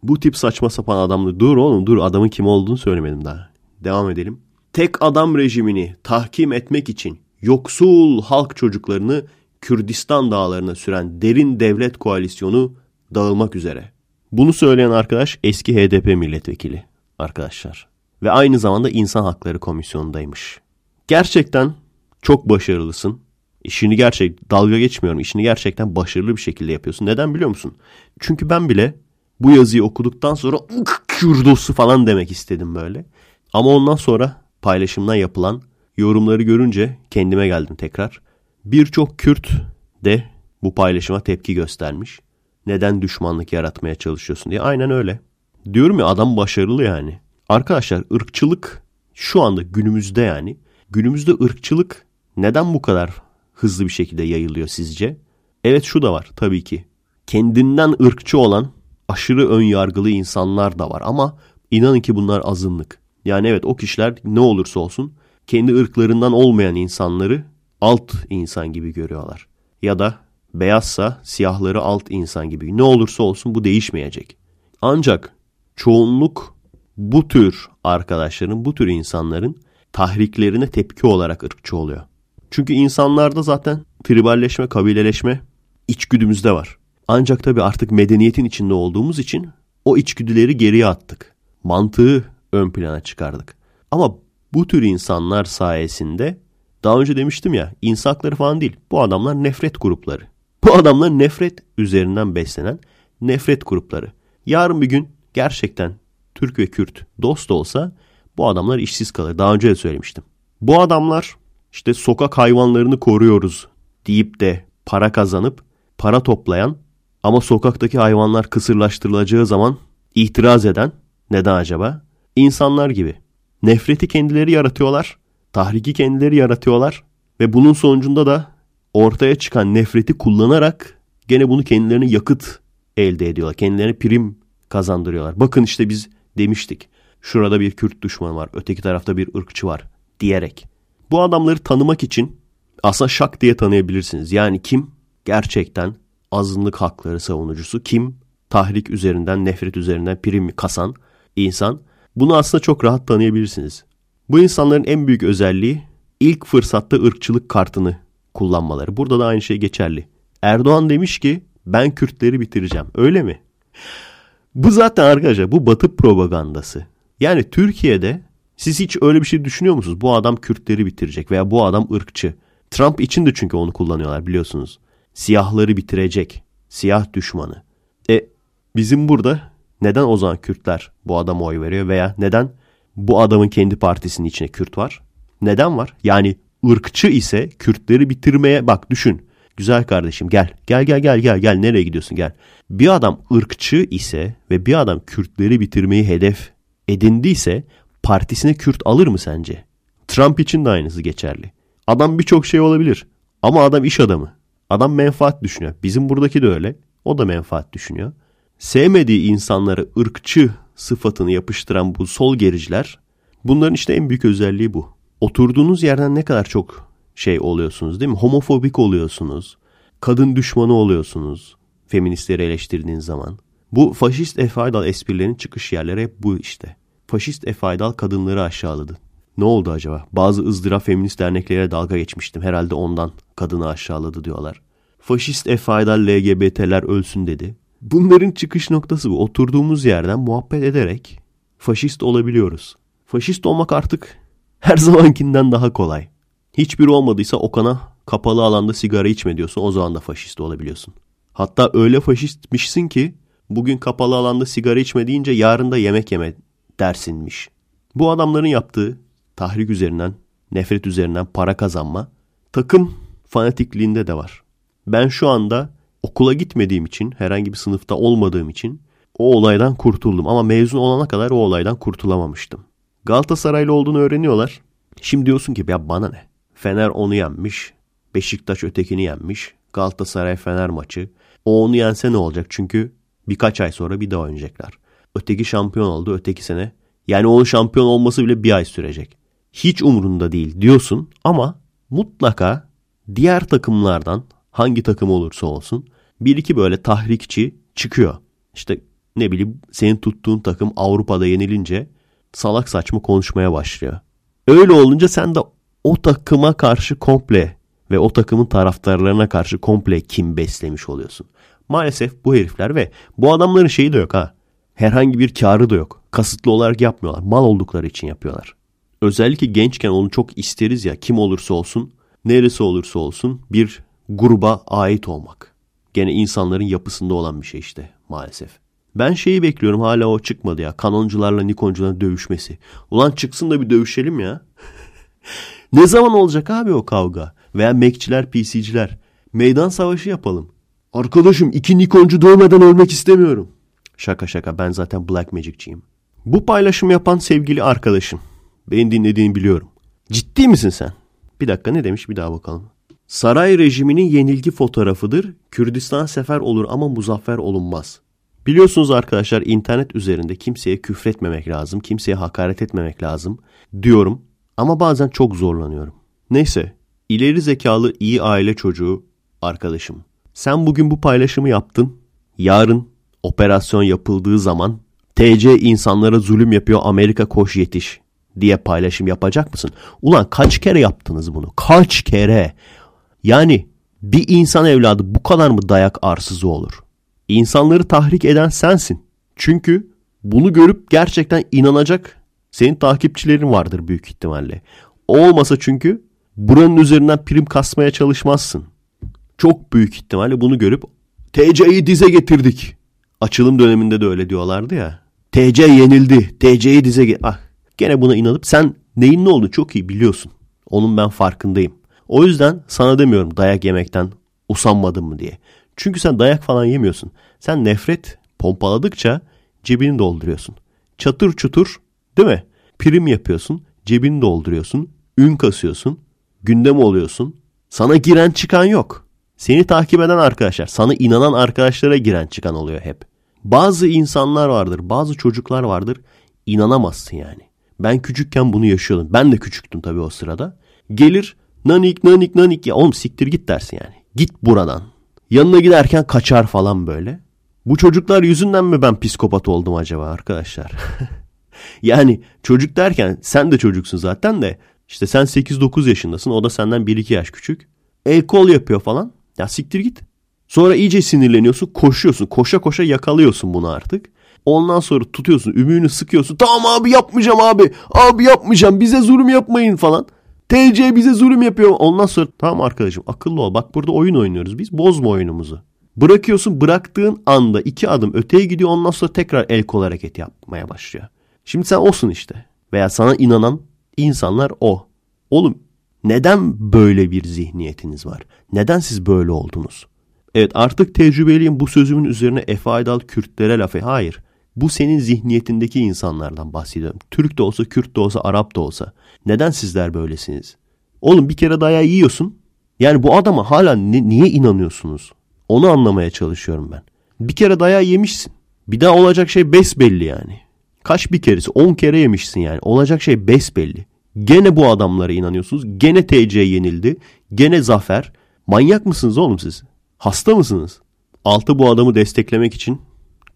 B: bu tip saçma sapan adamlı dur oğlum dur adamın kim olduğunu söylemedim daha. Devam edelim. Tek adam rejimini tahkim etmek için yoksul halk çocuklarını Kürdistan dağlarına süren derin devlet koalisyonu dağılmak üzere. Bunu söyleyen arkadaş eski HDP milletvekili arkadaşlar. Ve aynı zamanda insan hakları komisyonundaymış. Gerçekten çok başarılısın. İşini gerçek dalga geçmiyorum. İşini gerçekten başarılı bir şekilde yapıyorsun. Neden biliyor musun? Çünkü ben bile bu yazıyı okuduktan sonra Kürdosu falan demek istedim böyle. Ama ondan sonra paylaşımdan yapılan yorumları görünce kendime geldim tekrar. Birçok Kürt de bu paylaşıma tepki göstermiş. Neden düşmanlık yaratmaya çalışıyorsun diye. Aynen öyle. Diyorum ya adam başarılı yani. Arkadaşlar ırkçılık şu anda günümüzde yani. Günümüzde ırkçılık neden bu kadar hızlı bir şekilde yayılıyor sizce? Evet şu da var tabii ki. Kendinden ırkçı olan aşırı ön yargılı insanlar da var ama inanın ki bunlar azınlık. Yani evet o kişiler ne olursa olsun kendi ırklarından olmayan insanları alt insan gibi görüyorlar. Ya da beyazsa siyahları alt insan gibi. Ne olursa olsun bu değişmeyecek. Ancak çoğunluk bu tür arkadaşların, bu tür insanların tahriklerine tepki olarak ırkçı oluyor. Çünkü insanlarda zaten triballeşme, kabileleşme içgüdümüzde var. Ancak tabii artık medeniyetin içinde olduğumuz için o içgüdüleri geriye attık. Mantığı ön plana çıkardık. Ama bu tür insanlar sayesinde daha önce demiştim ya insakları falan değil. Bu adamlar nefret grupları. Bu adamlar nefret üzerinden beslenen nefret grupları. Yarın bir gün gerçekten Türk ve Kürt dost olsa bu adamlar işsiz kalır. Daha önce de söylemiştim. Bu adamlar işte sokak hayvanlarını koruyoruz deyip de para kazanıp para toplayan ama sokaktaki hayvanlar kısırlaştırılacağı zaman itiraz eden neden acaba? İnsanlar gibi. Nefreti kendileri yaratıyorlar. Tahriki kendileri yaratıyorlar. Ve bunun sonucunda da ortaya çıkan nefreti kullanarak gene bunu kendilerine yakıt elde ediyorlar. Kendilerine prim kazandırıyorlar. Bakın işte biz demiştik. Şurada bir Kürt düşmanı var. Öteki tarafta bir ırkçı var diyerek. Bu adamları tanımak için aslında şak diye tanıyabilirsiniz. Yani kim gerçekten azınlık hakları savunucusu, kim tahrik üzerinden, nefret üzerinden prim kasan insan. Bunu aslında çok rahat tanıyabilirsiniz. Bu insanların en büyük özelliği ilk fırsatta ırkçılık kartını kullanmaları. Burada da aynı şey geçerli. Erdoğan demiş ki ben Kürtleri bitireceğim. Öyle mi? Bu zaten arkadaşlar bu batı propagandası. Yani Türkiye'de siz hiç öyle bir şey düşünüyor musunuz? Bu adam Kürtleri bitirecek veya bu adam ırkçı. Trump için de çünkü onu kullanıyorlar biliyorsunuz. Siyahları bitirecek. Siyah düşmanı. E bizim burada neden o zaman Kürtler bu adama oy veriyor veya neden bu adamın kendi partisinin içine Kürt var? Neden var? Yani ırkçı ise Kürtleri bitirmeye bak düşün. Güzel kardeşim gel. Gel gel gel gel gel nereye gidiyorsun gel. Bir adam ırkçı ise ve bir adam Kürtleri bitirmeyi hedef edindiyse partisine Kürt alır mı sence? Trump için de aynısı geçerli. Adam birçok şey olabilir ama adam iş adamı. Adam menfaat düşünüyor. Bizim buradaki de öyle. O da menfaat düşünüyor. Sevmediği insanlara ırkçı sıfatını yapıştıran bu sol gericiler bunların işte en büyük özelliği bu. Oturduğunuz yerden ne kadar çok şey oluyorsunuz değil mi? Homofobik oluyorsunuz. Kadın düşmanı oluyorsunuz. feministleri eleştirdiğin zaman. Bu faşist Efe Aydal esprilerinin çıkış yerleri hep bu işte. Faşist Efe Aydal kadınları aşağıladı. Ne oldu acaba? Bazı ızdırap feminist derneklere dalga geçmiştim. Herhalde ondan kadını aşağıladı diyorlar. Faşist Efe Aydal LGBT'ler ölsün dedi. Bunların çıkış noktası bu. Oturduğumuz yerden muhabbet ederek faşist olabiliyoruz. Faşist olmak artık her [LAUGHS] zamankinden daha kolay. Hiçbir olmadıysa Okan'a kapalı alanda sigara içme diyorsun o zaman da faşist olabiliyorsun. Hatta öyle faşistmişsin ki bugün kapalı alanda sigara içme deyince yarın da yemek yeme dersinmiş. Bu adamların yaptığı tahrik üzerinden, nefret üzerinden para kazanma takım fanatikliğinde de var. Ben şu anda okula gitmediğim için, herhangi bir sınıfta olmadığım için o olaydan kurtuldum. Ama mezun olana kadar o olaydan kurtulamamıştım. Galatasaraylı olduğunu öğreniyorlar. Şimdi diyorsun ki ya bana ne? Fener onu yenmiş. Beşiktaş ötekini yenmiş. Galatasaray Fener maçı. O onu yense ne olacak? Çünkü birkaç ay sonra bir daha oynayacaklar. Öteki şampiyon oldu öteki sene. Yani onun şampiyon olması bile bir ay sürecek. Hiç umurunda değil diyorsun ama mutlaka diğer takımlardan hangi takım olursa olsun bir iki böyle tahrikçi çıkıyor. İşte ne bileyim senin tuttuğun takım Avrupa'da yenilince salak saçma konuşmaya başlıyor. Öyle olunca sen de o takıma karşı komple ve o takımın taraftarlarına karşı komple kim beslemiş oluyorsun. Maalesef bu herifler ve bu adamların şeyi de yok ha. Herhangi bir karı da yok. Kasıtlı olarak yapmıyorlar. Mal oldukları için yapıyorlar. Özellikle gençken onu çok isteriz ya kim olursa olsun, neresi olursa olsun bir gruba ait olmak. Gene insanların yapısında olan bir şey işte maalesef. Ben şeyi bekliyorum hala o çıkmadı ya. Kanoncularla Nikoncuların dövüşmesi. Ulan çıksın da bir dövüşelim ya. [LAUGHS] ne zaman olacak abi o kavga? Veya Mekçiler, PC'ciler. Meydan savaşı yapalım. Arkadaşım iki Nikoncu dövmeden ölmek istemiyorum. Şaka şaka ben zaten Black Magic'ciyim. Bu paylaşım yapan sevgili arkadaşım. Beni dinlediğini biliyorum. Ciddi misin sen? Bir dakika ne demiş bir daha bakalım. Saray rejiminin yenilgi fotoğrafıdır. Kürdistan sefer olur ama muzaffer olunmaz. Biliyorsunuz arkadaşlar internet üzerinde kimseye küfretmemek lazım, kimseye hakaret etmemek lazım diyorum ama bazen çok zorlanıyorum. Neyse, ileri zekalı iyi aile çocuğu arkadaşım. Sen bugün bu paylaşımı yaptın. Yarın operasyon yapıldığı zaman TC insanlara zulüm yapıyor Amerika koş yetiş diye paylaşım yapacak mısın? Ulan kaç kere yaptınız bunu? Kaç kere? Yani bir insan evladı bu kadar mı dayak arsızı olur? İnsanları tahrik eden sensin. Çünkü bunu görüp gerçekten inanacak senin takipçilerin vardır büyük ihtimalle. O olmasa çünkü buranın üzerinden prim kasmaya çalışmazsın. Çok büyük ihtimalle bunu görüp TC'yi dize getirdik. Açılım döneminde de öyle diyorlardı ya. TC yenildi. TC'yi dize get Ah, gene buna inanıp sen neyin ne olduğunu çok iyi biliyorsun. Onun ben farkındayım. O yüzden sana demiyorum dayak yemekten usanmadın mı diye. Çünkü sen dayak falan yemiyorsun. Sen nefret pompaladıkça cebini dolduruyorsun. Çatır çutur değil mi? Prim yapıyorsun, cebini dolduruyorsun, ün kasıyorsun, gündem oluyorsun. Sana giren çıkan yok. Seni takip eden arkadaşlar, sana inanan arkadaşlara giren çıkan oluyor hep. Bazı insanlar vardır, bazı çocuklar vardır. İnanamazsın yani. Ben küçükken bunu yaşıyordum. Ben de küçüktüm tabii o sırada. Gelir nanik nanik nanik ya oğlum siktir git dersin yani. Git buradan. Yanına giderken kaçar falan böyle. Bu çocuklar yüzünden mi ben psikopat oldum acaba arkadaşlar? [LAUGHS] yani çocuk derken sen de çocuksun zaten de işte sen 8-9 yaşındasın o da senden 1-2 yaş küçük. El kol yapıyor falan. Ya siktir git. Sonra iyice sinirleniyorsun koşuyorsun koşa koşa yakalıyorsun bunu artık. Ondan sonra tutuyorsun ümüğünü sıkıyorsun. Tamam abi yapmayacağım abi. Abi yapmayacağım bize zulüm yapmayın falan. TC bize zulüm yapıyor. Ondan sonra tamam arkadaşım akıllı ol. Bak burada oyun oynuyoruz biz. Bozma oyunumuzu. Bırakıyorsun bıraktığın anda iki adım öteye gidiyor ondan sonra tekrar el kol hareket yapmaya başlıyor. Şimdi sen olsun işte. Veya sana inanan insanlar o. Oğlum neden böyle bir zihniyetiniz var? Neden siz böyle oldunuz? Evet artık tecrübeliyim bu sözümün üzerine Efe Aydal Kürtlere lafı. Hayır. Bu senin zihniyetindeki insanlardan bahsediyorum. Türk de olsa, Kürt de olsa, Arap da olsa. Neden sizler böylesiniz? Oğlum bir kere dayağı yiyorsun. Yani bu adama hala ne, niye inanıyorsunuz? Onu anlamaya çalışıyorum ben. Bir kere dayağı yemişsin. Bir daha olacak şey besbelli yani. Kaç bir keresi? 10 kere yemişsin yani. Olacak şey besbelli. Gene bu adamlara inanıyorsunuz. Gene TC yenildi. Gene zafer. Manyak mısınız oğlum siz? Hasta mısınız? Altı bu adamı desteklemek için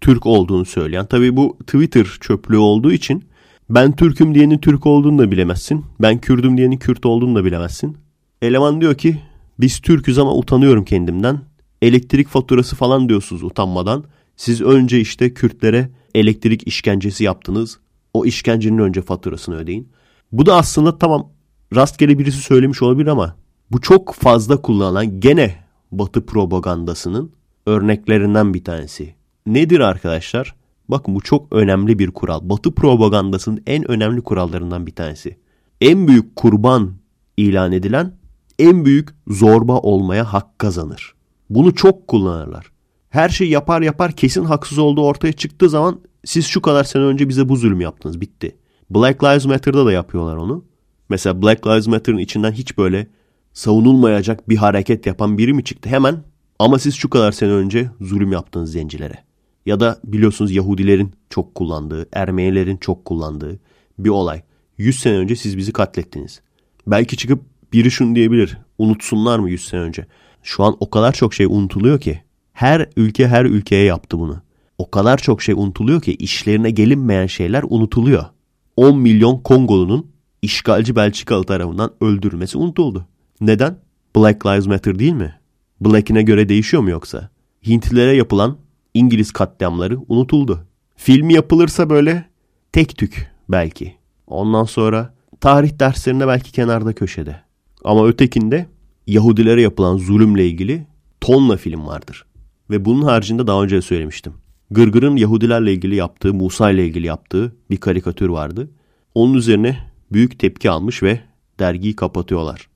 B: Türk olduğunu söyleyen. Tabii bu Twitter çöplüğü olduğu için ben Türk'üm diyenin Türk olduğunu da bilemezsin. Ben Kürdüm diyenin Kürt olduğunu da bilemezsin. Eleman diyor ki biz Türk'üz ama utanıyorum kendimden. Elektrik faturası falan diyorsunuz utanmadan. Siz önce işte Kürtlere elektrik işkencesi yaptınız. O işkencenin önce faturasını ödeyin. Bu da aslında tamam rastgele birisi söylemiş olabilir ama bu çok fazla kullanılan gene Batı propagandasının örneklerinden bir tanesi. Nedir arkadaşlar? Bakın bu çok önemli bir kural. Batı propagandasının en önemli kurallarından bir tanesi. En büyük kurban ilan edilen en büyük zorba olmaya hak kazanır. Bunu çok kullanırlar. Her şey yapar yapar kesin haksız olduğu ortaya çıktığı zaman siz şu kadar sene önce bize bu zulüm yaptınız bitti. Black Lives Matter'da da yapıyorlar onu. Mesela Black Lives Matter'ın içinden hiç böyle savunulmayacak bir hareket yapan biri mi çıktı? Hemen ama siz şu kadar sene önce zulüm yaptınız zencilere. Ya da biliyorsunuz Yahudilerin çok kullandığı, Ermenilerin çok kullandığı bir olay. 100 sene önce siz bizi katlettiniz. Belki çıkıp biri şunu diyebilir. Unutsunlar mı 100 sene önce? Şu an o kadar çok şey unutuluyor ki. Her ülke her ülkeye yaptı bunu. O kadar çok şey unutuluyor ki işlerine gelinmeyen şeyler unutuluyor. 10 milyon Kongolunun işgalci Belçikalı tarafından öldürülmesi unutuldu. Neden? Black Lives Matter değil mi? Black'ine göre değişiyor mu yoksa? Hintlilere yapılan İngiliz katliamları unutuldu. Filmi yapılırsa böyle tek tük belki. Ondan sonra tarih derslerinde belki kenarda köşede. Ama ötekinde Yahudilere yapılan zulümle ilgili tonla film vardır. Ve bunun haricinde daha önce söylemiştim. Gırgır'ın Yahudilerle ilgili yaptığı, Musa ile ilgili yaptığı bir karikatür vardı. Onun üzerine büyük tepki almış ve dergiyi kapatıyorlar.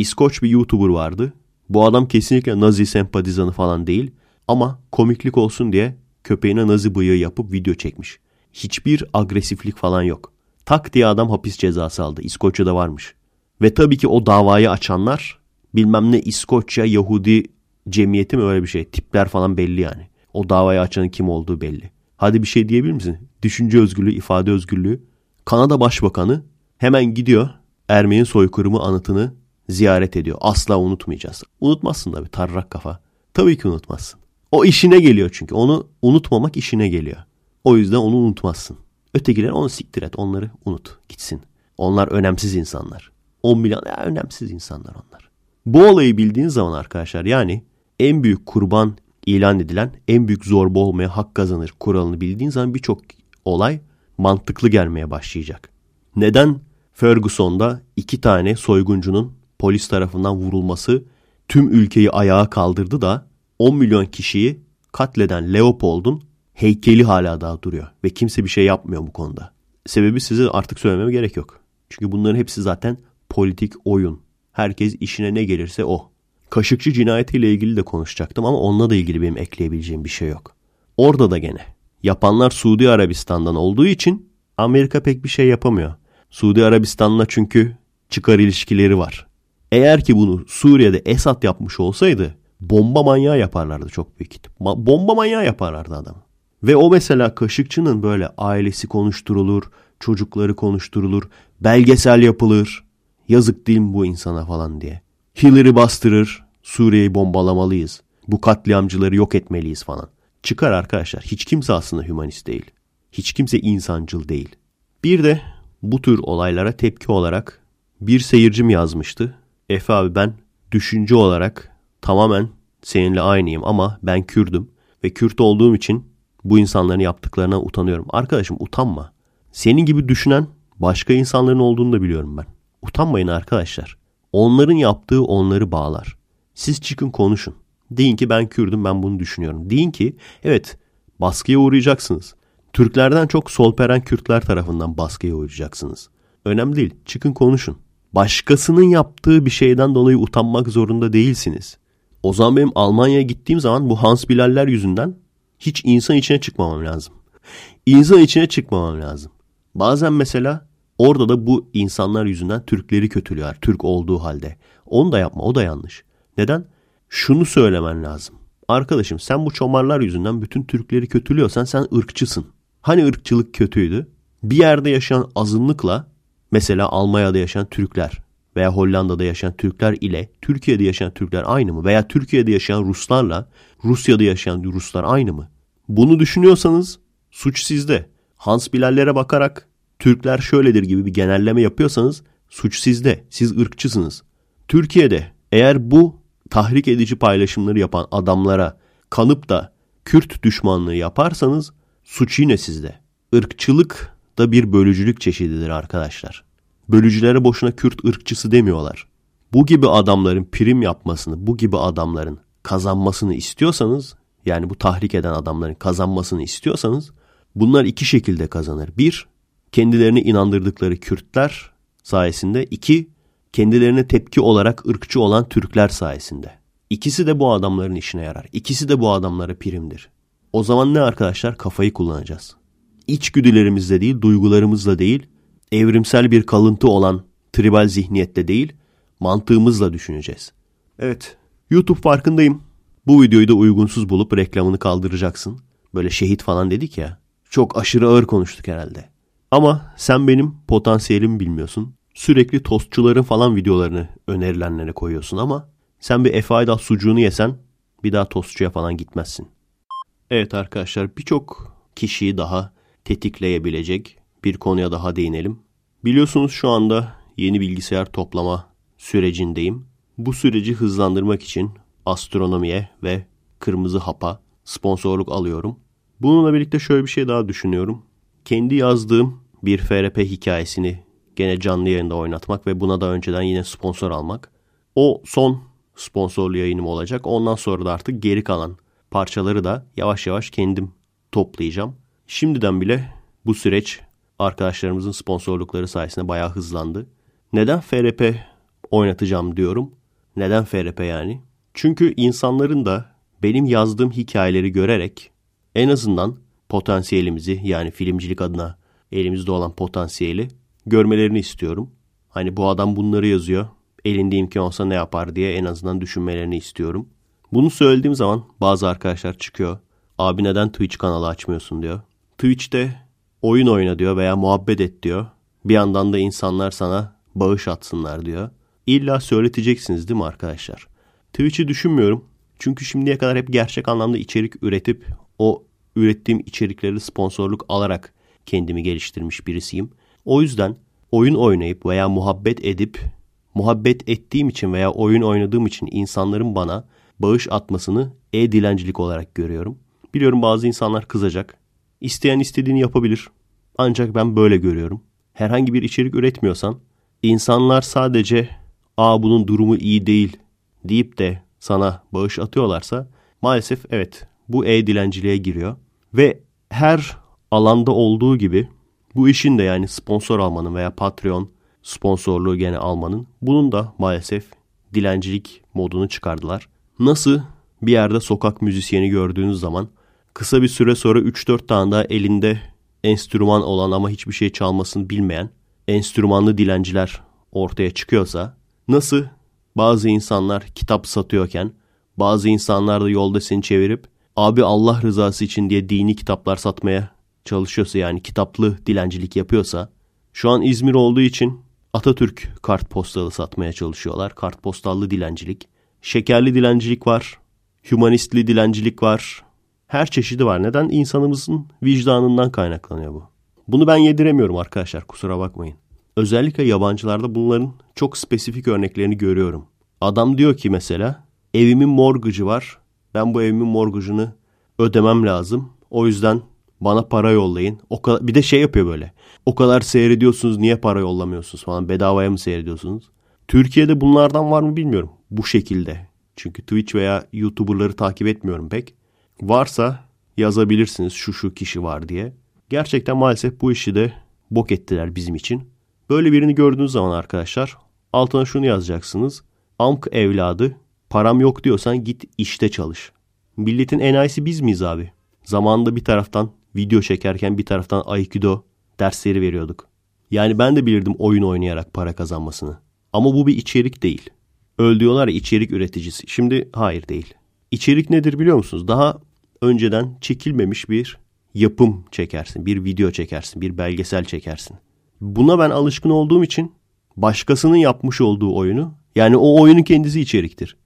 B: İskoç bir YouTuber vardı. Bu adam kesinlikle Nazi sempatizanı falan değil ama komiklik olsun diye köpeğine Nazi bıyığı yapıp video çekmiş. Hiçbir agresiflik falan yok. Tak diye adam hapis cezası aldı. İskoçya'da varmış. Ve tabii ki o davayı açanlar bilmem ne İskoçya Yahudi cemiyeti mi öyle bir şey. Tipler falan belli yani. O davayı açanın kim olduğu belli. Hadi bir şey diyebilir misin? Düşünce özgürlüğü, ifade özgürlüğü. Kanada Başbakanı hemen gidiyor Ermeni soykırımı anıtını ziyaret ediyor. Asla unutmayacağız. Unutmazsın tabii tarrak kafa. Tabii ki unutmazsın. O işine geliyor çünkü. Onu unutmamak işine geliyor. O yüzden onu unutmazsın. Ötekiler onu siktir et. Onları unut. Gitsin. Onlar önemsiz insanlar. 10 milyon ya önemsiz insanlar onlar. Bu olayı bildiğin zaman arkadaşlar yani en büyük kurban ilan edilen en büyük zorba olmaya hak kazanır kuralını bildiğin zaman birçok olay mantıklı gelmeye başlayacak. Neden Ferguson'da iki tane soyguncunun polis tarafından vurulması tüm ülkeyi ayağa kaldırdı da 10 milyon kişiyi katleden Leopold'un heykeli hala daha duruyor ve kimse bir şey yapmıyor bu konuda. Sebebi size artık söylememe gerek yok. Çünkü bunların hepsi zaten politik oyun. Herkes işine ne gelirse o. Kaşıkçı cinayetiyle ilgili de konuşacaktım ama onunla da ilgili benim ekleyebileceğim bir şey yok. Orada da gene. Yapanlar Suudi Arabistan'dan olduğu için Amerika pek bir şey yapamıyor. Suudi Arabistan'la çünkü çıkar ilişkileri var. Eğer ki bunu Suriye'de Esad yapmış olsaydı bomba manyağı yaparlardı çok büyük ihtimal. Bomba manyağı yaparlardı adam. Ve o mesela Kaşıkçı'nın böyle ailesi konuşturulur, çocukları konuşturulur, belgesel yapılır. Yazık değil mi bu insana falan diye. Hillary bastırır, Suriye'yi bombalamalıyız. Bu katliamcıları yok etmeliyiz falan. Çıkar arkadaşlar. Hiç kimse aslında hümanist değil. Hiç kimse insancıl değil. Bir de bu tür olaylara tepki olarak bir seyircim yazmıştı. Efe abi ben düşünce olarak tamamen seninle aynıyım ama ben Kürdüm ve Kürt olduğum için bu insanların yaptıklarına utanıyorum. Arkadaşım utanma. Senin gibi düşünen başka insanların olduğunu da biliyorum ben. Utanmayın arkadaşlar. Onların yaptığı onları bağlar. Siz çıkın konuşun. Deyin ki ben Kürdüm ben bunu düşünüyorum. Deyin ki evet baskıya uğrayacaksınız. Türklerden çok solperen Kürtler tarafından baskıya uğrayacaksınız. Önemli değil çıkın konuşun. Başkasının yaptığı bir şeyden dolayı utanmak zorunda değilsiniz. O zaman benim Almanya'ya gittiğim zaman bu Hans Bilaller yüzünden hiç insan içine çıkmamam lazım. İnsan içine çıkmamam lazım. Bazen mesela orada da bu insanlar yüzünden Türkleri kötülüyor. Türk olduğu halde. Onu da yapma o da yanlış. Neden? Şunu söylemen lazım. Arkadaşım sen bu çomarlar yüzünden bütün Türkleri kötülüyorsan sen ırkçısın. Hani ırkçılık kötüydü? Bir yerde yaşayan azınlıkla mesela Almanya'da yaşayan Türkler veya Hollanda'da yaşayan Türkler ile Türkiye'de yaşayan Türkler aynı mı? Veya Türkiye'de yaşayan Ruslarla Rusya'da yaşayan Ruslar aynı mı? Bunu düşünüyorsanız suç sizde. Hans Bilal'lere bakarak Türkler şöyledir gibi bir genelleme yapıyorsanız suç sizde. Siz ırkçısınız. Türkiye'de eğer bu tahrik edici paylaşımları yapan adamlara kanıp da Kürt düşmanlığı yaparsanız suç yine sizde. Irkçılık da bir bölücülük çeşididir arkadaşlar. Bölücülere boşuna Kürt ırkçısı demiyorlar. Bu gibi adamların prim yapmasını, bu gibi adamların kazanmasını istiyorsanız, yani bu tahrik eden adamların kazanmasını istiyorsanız bunlar iki şekilde kazanır. Bir, kendilerini inandırdıkları Kürtler sayesinde. iki kendilerine tepki olarak ırkçı olan Türkler sayesinde. İkisi de bu adamların işine yarar. İkisi de bu adamlara primdir. O zaman ne arkadaşlar? Kafayı kullanacağız. İçgüdülerimizle değil, duygularımızla değil, evrimsel bir kalıntı olan tribal zihniyette değil, mantığımızla düşüneceğiz. Evet, YouTube farkındayım. Bu videoyu da uygunsuz bulup reklamını kaldıracaksın. Böyle şehit falan dedik ya. Çok aşırı ağır konuştuk herhalde. Ama sen benim potansiyelimi bilmiyorsun. Sürekli tostçuların falan videolarını önerilenlere koyuyorsun ama sen bir Efe Aydal sucuğunu yesen bir daha tostçuya falan gitmezsin. Evet arkadaşlar birçok kişiyi daha tetikleyebilecek bir konuya daha değinelim. Biliyorsunuz şu anda yeni bilgisayar toplama sürecindeyim. Bu süreci hızlandırmak için astronomiye ve kırmızı hapa sponsorluk alıyorum. Bununla birlikte şöyle bir şey daha düşünüyorum. Kendi yazdığım bir FRP hikayesini gene canlı yayında oynatmak ve buna da önceden yine sponsor almak. O son sponsorlu yayınım olacak. Ondan sonra da artık geri kalan parçaları da yavaş yavaş kendim toplayacağım. Şimdiden bile bu süreç arkadaşlarımızın sponsorlukları sayesinde bayağı hızlandı. Neden FRP oynatacağım diyorum. Neden FRP yani? Çünkü insanların da benim yazdığım hikayeleri görerek en azından potansiyelimizi yani filmcilik adına elimizde olan potansiyeli görmelerini istiyorum. Hani bu adam bunları yazıyor. Elinde imkan olsa ne yapar diye en azından düşünmelerini istiyorum. Bunu söylediğim zaman bazı arkadaşlar çıkıyor. Abi neden Twitch kanalı açmıyorsun diyor. Twitch'te oyun oyna diyor veya muhabbet et diyor. Bir yandan da insanlar sana bağış atsınlar diyor. İlla söyleteceksiniz değil mi arkadaşlar? Twitch'i düşünmüyorum. Çünkü şimdiye kadar hep gerçek anlamda içerik üretip o ürettiğim içerikleri sponsorluk alarak kendimi geliştirmiş birisiyim. O yüzden oyun oynayıp veya muhabbet edip muhabbet ettiğim için veya oyun oynadığım için insanların bana bağış atmasını e-dilencilik olarak görüyorum. Biliyorum bazı insanlar kızacak. İsteyen istediğini yapabilir. Ancak ben böyle görüyorum. Herhangi bir içerik üretmiyorsan insanlar sadece ''Aa bunun durumu iyi değil'' deyip de sana bağış atıyorlarsa maalesef evet bu e-dilenciliğe giriyor. Ve her alanda olduğu gibi bu işin de yani sponsor almanın veya Patreon sponsorluğu gene almanın bunun da maalesef dilencilik modunu çıkardılar. Nasıl bir yerde sokak müzisyeni gördüğünüz zaman kısa bir süre sonra 3-4 tane daha elinde enstrüman olan ama hiçbir şey çalmasını bilmeyen enstrümanlı dilenciler ortaya çıkıyorsa nasıl bazı insanlar kitap satıyorken bazı insanlar da yolda seni çevirip abi Allah rızası için diye dini kitaplar satmaya çalışıyorsa yani kitaplı dilencilik yapıyorsa şu an İzmir olduğu için Atatürk kartpostalı satmaya çalışıyorlar. Kartpostallı dilencilik. Şekerli dilencilik var. Humanistli dilencilik var. Her çeşidi var. Neden? İnsanımızın vicdanından kaynaklanıyor bu. Bunu ben yediremiyorum arkadaşlar kusura bakmayın. Özellikle yabancılarda bunların çok spesifik örneklerini görüyorum. Adam diyor ki mesela evimin morgucu var. Ben bu evimin morgucunu ödemem lazım. O yüzden bana para yollayın. O kadar, bir de şey yapıyor böyle. O kadar seyrediyorsunuz niye para yollamıyorsunuz falan. Bedavaya mı seyrediyorsunuz? Türkiye'de bunlardan var mı bilmiyorum. Bu şekilde. Çünkü Twitch veya YouTuber'ları takip etmiyorum pek. Varsa yazabilirsiniz şu şu kişi var diye. Gerçekten maalesef bu işi de bok ettiler bizim için. Böyle birini gördüğünüz zaman arkadaşlar altına şunu yazacaksınız. Amk evladı param yok diyorsan git işte çalış. Milletin enayisi biz miyiz abi? Zamanında bir taraftan video çekerken bir taraftan Aikido dersleri veriyorduk. Yani ben de bilirdim oyun oynayarak para kazanmasını. Ama bu bir içerik değil. Öl diyorlar ya içerik üreticisi. Şimdi hayır değil. İçerik nedir biliyor musunuz? Daha önceden çekilmemiş bir yapım çekersin. Bir video çekersin. Bir belgesel çekersin. Buna ben alışkın olduğum için başkasının yapmış olduğu oyunu yani o oyunun kendisi içeriktir.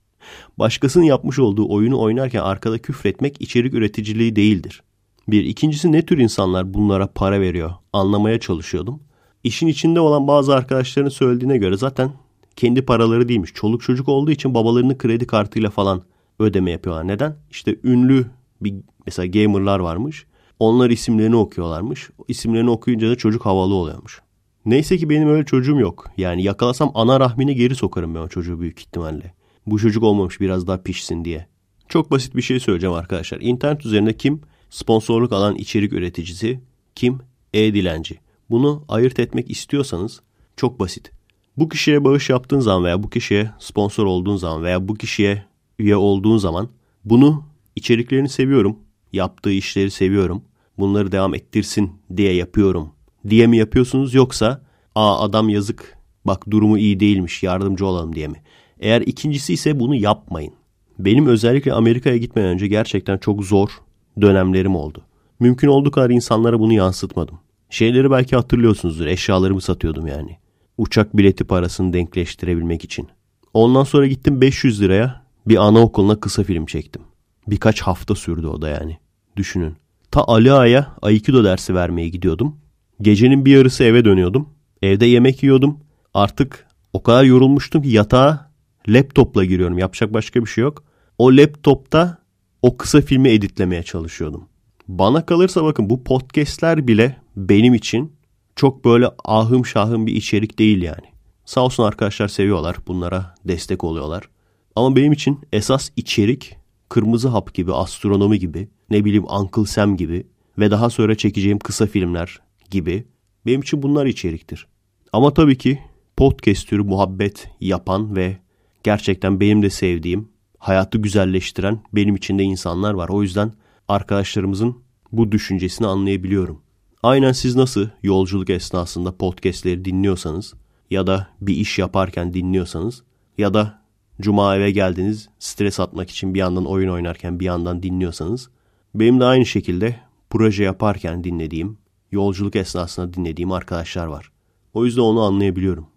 B: Başkasının yapmış olduğu oyunu oynarken arkada küfretmek içerik üreticiliği değildir. Bir. ikincisi ne tür insanlar bunlara para veriyor anlamaya çalışıyordum. İşin içinde olan bazı arkadaşların söylediğine göre zaten kendi paraları değilmiş. Çoluk çocuk olduğu için babalarının kredi kartıyla falan ödeme yapıyorlar. Neden? İşte ünlü bir mesela gamerlar varmış. Onlar isimlerini okuyorlarmış. İsimlerini okuyunca da çocuk havalı oluyormuş. Neyse ki benim öyle çocuğum yok. Yani yakalasam ana rahmine geri sokarım ben o çocuğu büyük ihtimalle. Bu çocuk olmamış biraz daha pişsin diye. Çok basit bir şey söyleyeceğim arkadaşlar. İnternet üzerinde kim sponsorluk alan içerik üreticisi, kim e-dilenci. Bunu ayırt etmek istiyorsanız çok basit. Bu kişiye bağış yaptığın zaman veya bu kişiye sponsor olduğun zaman veya bu kişiye üye olduğun zaman bunu içeriklerini seviyorum, yaptığı işleri seviyorum, bunları devam ettirsin diye yapıyorum diye mi yapıyorsunuz yoksa aa adam yazık bak durumu iyi değilmiş yardımcı olalım diye mi? Eğer ikincisi ise bunu yapmayın. Benim özellikle Amerika'ya gitmeden önce gerçekten çok zor dönemlerim oldu. Mümkün olduğu kadar insanlara bunu yansıtmadım. Şeyleri belki hatırlıyorsunuzdur. Eşyalarımı satıyordum yani. Uçak bileti parasını denkleştirebilmek için. Ondan sonra gittim 500 liraya bir anaokuluna kısa film çektim. Birkaç hafta sürdü o da yani. Düşünün. Ta Ali Ağa'ya Aikido dersi vermeye gidiyordum. Gecenin bir yarısı eve dönüyordum. Evde yemek yiyordum. Artık o kadar yorulmuştum ki yatağa laptopla giriyorum. Yapacak başka bir şey yok. O laptopta o kısa filmi editlemeye çalışıyordum. Bana kalırsa bakın bu podcastler bile benim için çok böyle ahım şahım bir içerik değil yani. Sağ olsun arkadaşlar seviyorlar. Bunlara destek oluyorlar. Ama benim için esas içerik Kırmızı Hap gibi, Astronomi gibi, ne bileyim Uncle Sam gibi ve daha sonra çekeceğim kısa filmler gibi benim için bunlar içeriktir. Ama tabii ki podcast türü muhabbet yapan ve gerçekten benim de sevdiğim, hayatı güzelleştiren benim için de insanlar var. O yüzden arkadaşlarımızın bu düşüncesini anlayabiliyorum. Aynen siz nasıl yolculuk esnasında podcastleri dinliyorsanız ya da bir iş yaparken dinliyorsanız ya da cuma eve geldiniz stres atmak için bir yandan oyun oynarken bir yandan dinliyorsanız benim de aynı şekilde proje yaparken dinlediğim, yolculuk esnasında dinlediğim arkadaşlar var. O yüzden onu anlayabiliyorum.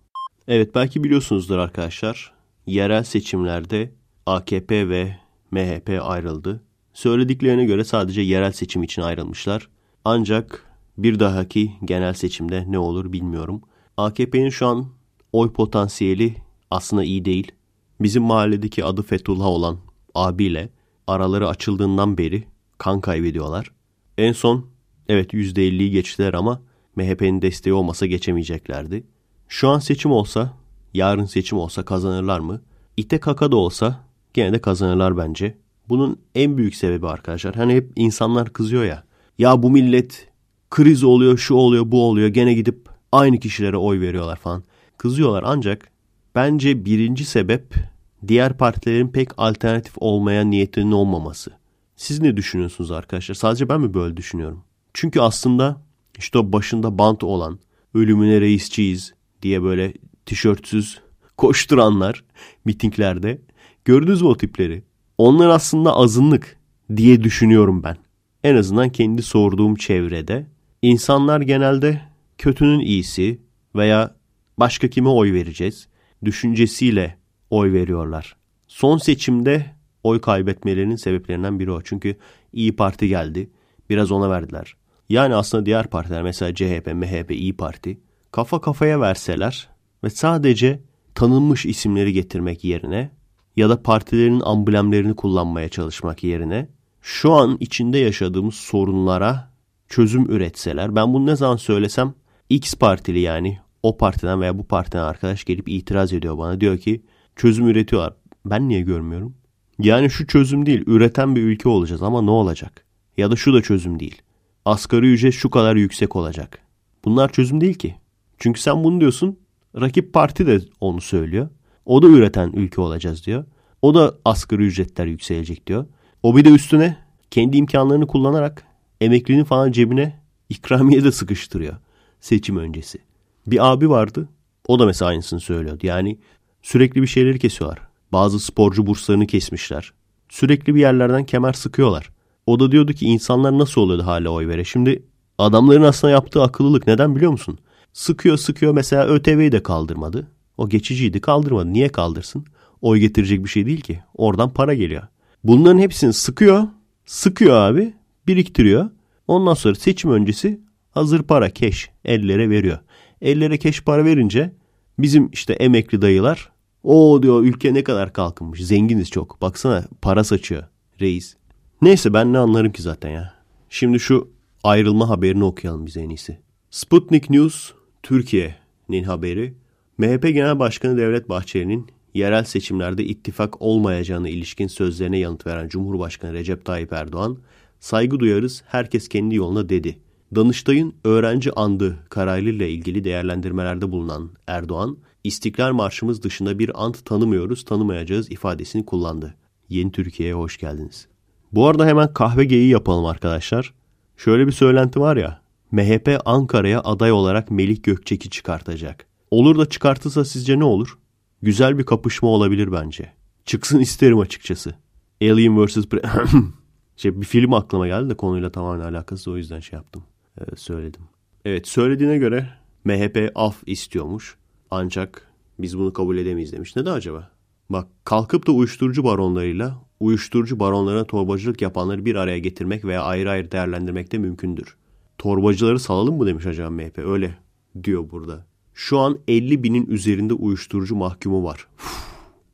B: Evet belki biliyorsunuzdur arkadaşlar. Yerel seçimlerde AKP ve MHP ayrıldı. Söylediklerine göre sadece yerel seçim için ayrılmışlar. Ancak bir dahaki genel seçimde ne olur bilmiyorum. AKP'nin şu an oy potansiyeli aslında iyi değil. Bizim mahalledeki adı Fethullah olan abiyle araları açıldığından beri kan kaybediyorlar. En son evet %50'yi geçtiler ama MHP'nin desteği olmasa geçemeyeceklerdi. Şu an seçim olsa, yarın seçim olsa kazanırlar mı? İte kaka da olsa gene de kazanırlar bence. Bunun en büyük sebebi arkadaşlar. Hani hep insanlar kızıyor ya. Ya bu millet kriz oluyor, şu oluyor, bu oluyor. Gene gidip aynı kişilere oy veriyorlar falan. Kızıyorlar ancak bence birinci sebep diğer partilerin pek alternatif olmaya niyetinin olmaması. Siz ne düşünüyorsunuz arkadaşlar? Sadece ben mi böyle düşünüyorum? Çünkü aslında işte o başında bant olan ölümüne reisçiyiz diye böyle tişörtsüz koşturanlar mitinglerde. Gördünüz mü o tipleri? Onlar aslında azınlık diye düşünüyorum ben. En azından kendi sorduğum çevrede. insanlar genelde kötünün iyisi veya başka kime oy vereceğiz düşüncesiyle oy veriyorlar. Son seçimde oy kaybetmelerinin sebeplerinden biri o. Çünkü İyi Parti geldi. Biraz ona verdiler. Yani aslında diğer partiler mesela CHP, MHP, İyi Parti kafa kafaya verseler ve sadece tanınmış isimleri getirmek yerine ya da partilerin amblemlerini kullanmaya çalışmak yerine şu an içinde yaşadığımız sorunlara çözüm üretseler ben bunu ne zaman söylesem X partili yani o partiden veya bu partiden arkadaş gelip itiraz ediyor bana diyor ki çözüm üretiyorlar. Ben niye görmüyorum? Yani şu çözüm değil üreten bir ülke olacağız ama ne olacak? Ya da şu da çözüm değil. Asgari ücret şu kadar yüksek olacak. Bunlar çözüm değil ki. Çünkü sen bunu diyorsun rakip parti de onu söylüyor. O da üreten ülke olacağız diyor. O da asgari ücretler yükselecek diyor. O bir de üstüne kendi imkanlarını kullanarak emeklinin falan cebine ikramiye de sıkıştırıyor seçim öncesi. Bir abi vardı. O da mesela aynısını söylüyordu. Yani sürekli bir şeyleri kesiyorlar. Bazı sporcu burslarını kesmişler. Sürekli bir yerlerden kemer sıkıyorlar. O da diyordu ki insanlar nasıl oluyordu hala oy vere. Şimdi adamların aslında yaptığı akıllılık neden biliyor musun? Sıkıyor sıkıyor mesela ÖTV'yi de kaldırmadı. O geçiciydi kaldırmadı. Niye kaldırsın? Oy getirecek bir şey değil ki. Oradan para geliyor. Bunların hepsini sıkıyor. Sıkıyor abi. Biriktiriyor. Ondan sonra seçim öncesi hazır para keş ellere veriyor. Ellere keş para verince bizim işte emekli dayılar o diyor ülke ne kadar kalkınmış. Zenginiz çok. Baksana para saçıyor reis. Neyse ben ne anlarım ki zaten ya. Şimdi şu ayrılma haberini okuyalım bize en iyisi. Sputnik News Türkiye'nin haberi. MHP Genel Başkanı Devlet Bahçeli'nin yerel seçimlerde ittifak olmayacağına ilişkin sözlerine yanıt veren Cumhurbaşkanı Recep Tayyip Erdoğan, saygı duyarız herkes kendi yoluna dedi. Danıştay'ın öğrenci andı kararıyla ilgili değerlendirmelerde bulunan Erdoğan, İstiklal Marşımız dışında bir ant tanımıyoruz, tanımayacağız ifadesini kullandı. Yeni Türkiye'ye hoş geldiniz. Bu arada hemen kahve geyiği yapalım arkadaşlar. Şöyle bir söylenti var ya, MHP Ankara'ya aday olarak Melih Gökçek'i çıkartacak. Olur da çıkartırsa sizce ne olur? Güzel bir kapışma olabilir bence. Çıksın isterim açıkçası. Alien vs. [COUGHS] Şey, bir film aklıma geldi de konuyla tamamen alakası o yüzden şey yaptım. Ee, söyledim. Evet söylediğine göre MHP af istiyormuş. Ancak biz bunu kabul edemeyiz demiş. Neden acaba? Bak kalkıp da uyuşturucu baronlarıyla uyuşturucu baronlarına torbacılık yapanları bir araya getirmek veya ayrı ayrı değerlendirmek de mümkündür. Torbacıları salalım mı demiş acaba MHP? Öyle diyor burada. Şu an 50 binin üzerinde uyuşturucu mahkumu var.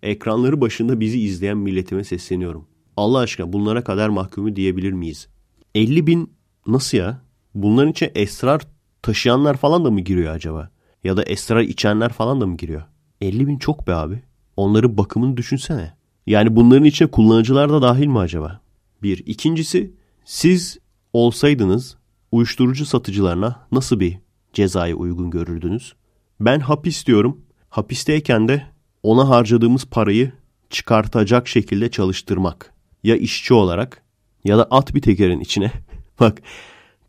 B: Ekranları başında bizi izleyen milletime sesleniyorum. Allah aşkına bunlara kadar mahkumu diyebilir miyiz? 50 bin nasıl ya? Bunların içine esrar taşıyanlar falan da mı giriyor acaba? Ya da esrar içenler falan da mı giriyor? 50 bin çok be abi. Onların bakımını düşünsene. Yani bunların içine kullanıcılar da dahil mi acaba? Bir. İkincisi siz olsaydınız uyuşturucu satıcılarına nasıl bir cezayı uygun görürdünüz? Ben hapis diyorum. Hapisteyken de ona harcadığımız parayı çıkartacak şekilde çalıştırmak. Ya işçi olarak ya da at bir tekerin içine. [LAUGHS] Bak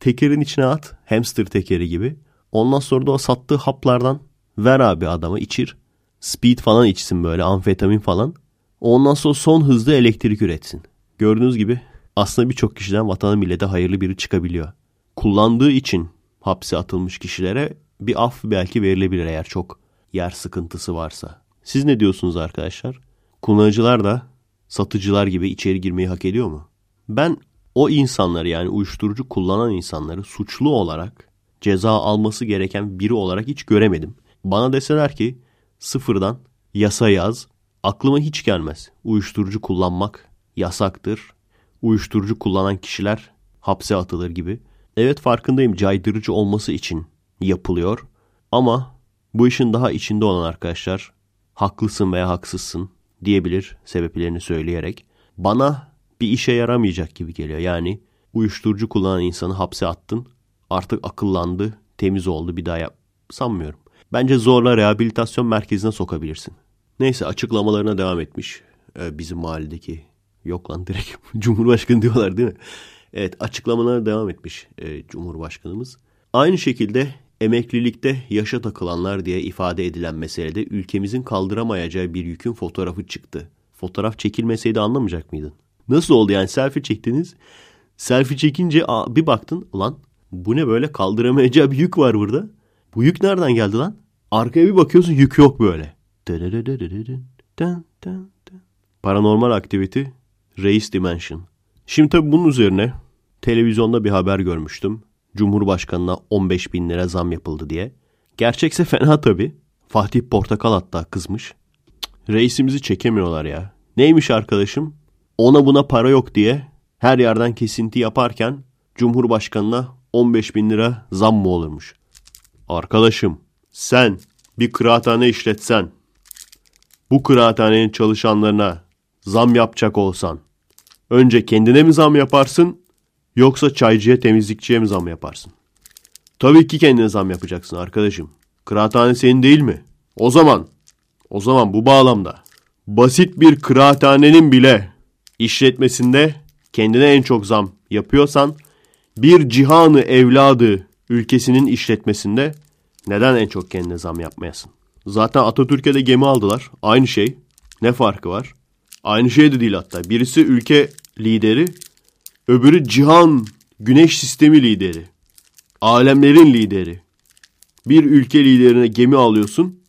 B: tekerin içine at hamster tekeri gibi. Ondan sonra da o sattığı haplardan ver abi adama içir. Speed falan içsin böyle amfetamin falan. Ondan sonra son hızlı elektrik üretsin. Gördüğünüz gibi aslında birçok kişiden vatana millete hayırlı biri çıkabiliyor. Kullandığı için hapse atılmış kişilere bir af belki verilebilir eğer çok yer sıkıntısı varsa. Siz ne diyorsunuz arkadaşlar? Kullanıcılar da satıcılar gibi içeri girmeyi hak ediyor mu? Ben o insanları yani uyuşturucu kullanan insanları suçlu olarak ceza alması gereken biri olarak hiç göremedim. Bana deseler ki sıfırdan yasa yaz aklıma hiç gelmez. Uyuşturucu kullanmak yasaktır. Uyuşturucu kullanan kişiler hapse atılır gibi. Evet farkındayım caydırıcı olması için yapılıyor. Ama bu işin daha içinde olan arkadaşlar haklısın veya haksızsın diyebilir sebeplerini söyleyerek. Bana bir işe yaramayacak gibi geliyor. Yani uyuşturucu kullanan insanı hapse attın artık akıllandı temiz oldu bir daha yap sanmıyorum. Bence zorla rehabilitasyon merkezine sokabilirsin. Neyse açıklamalarına devam etmiş ee, bizim mahalledeki yok lan direkt [LAUGHS] Cumhurbaşkanı diyorlar değil mi? Evet açıklamalarına devam etmiş e, Cumhurbaşkanımız. Aynı şekilde emeklilikte yaşa takılanlar diye ifade edilen meselede ülkemizin kaldıramayacağı bir yükün fotoğrafı çıktı. Fotoğraf çekilmeseydi anlamayacak mıydın? Nasıl oldu yani selfie çektiniz? Selfie çekince bir baktın ulan bu ne böyle kaldıramayacağı bir yük var burada. Bu yük nereden geldi lan? Arkaya bir bakıyorsun yük yok böyle. Paranormal Activity Race Dimension. Şimdi tabii bunun üzerine televizyonda bir haber görmüştüm. Cumhurbaşkanına 15 bin lira zam yapıldı diye. Gerçekse fena tabii. Fatih Portakal hatta kızmış. Reisimizi çekemiyorlar ya. Neymiş arkadaşım? Ona buna para yok diye her yerden kesinti yaparken Cumhurbaşkanına 15 bin lira zam mı olurmuş? Arkadaşım sen bir kıraathane işletsen bu kıraathanenin çalışanlarına zam yapacak olsan önce kendine mi zam yaparsın yoksa çaycıya temizlikçiye mi zam yaparsın? Tabii ki kendine zam yapacaksın arkadaşım. Kıraathane senin değil mi? O zaman, o zaman bu bağlamda basit bir kıraathanenin bile işletmesinde kendine en çok zam yapıyorsan bir cihanı evladı ülkesinin işletmesinde neden en çok kendine zam yapmayasın? Zaten Atatürk'e de gemi aldılar. Aynı şey. Ne farkı var? Aynı şey de değil hatta. Birisi ülke lideri, öbürü cihan, güneş sistemi lideri. Alemlerin lideri. Bir ülke liderine gemi alıyorsun.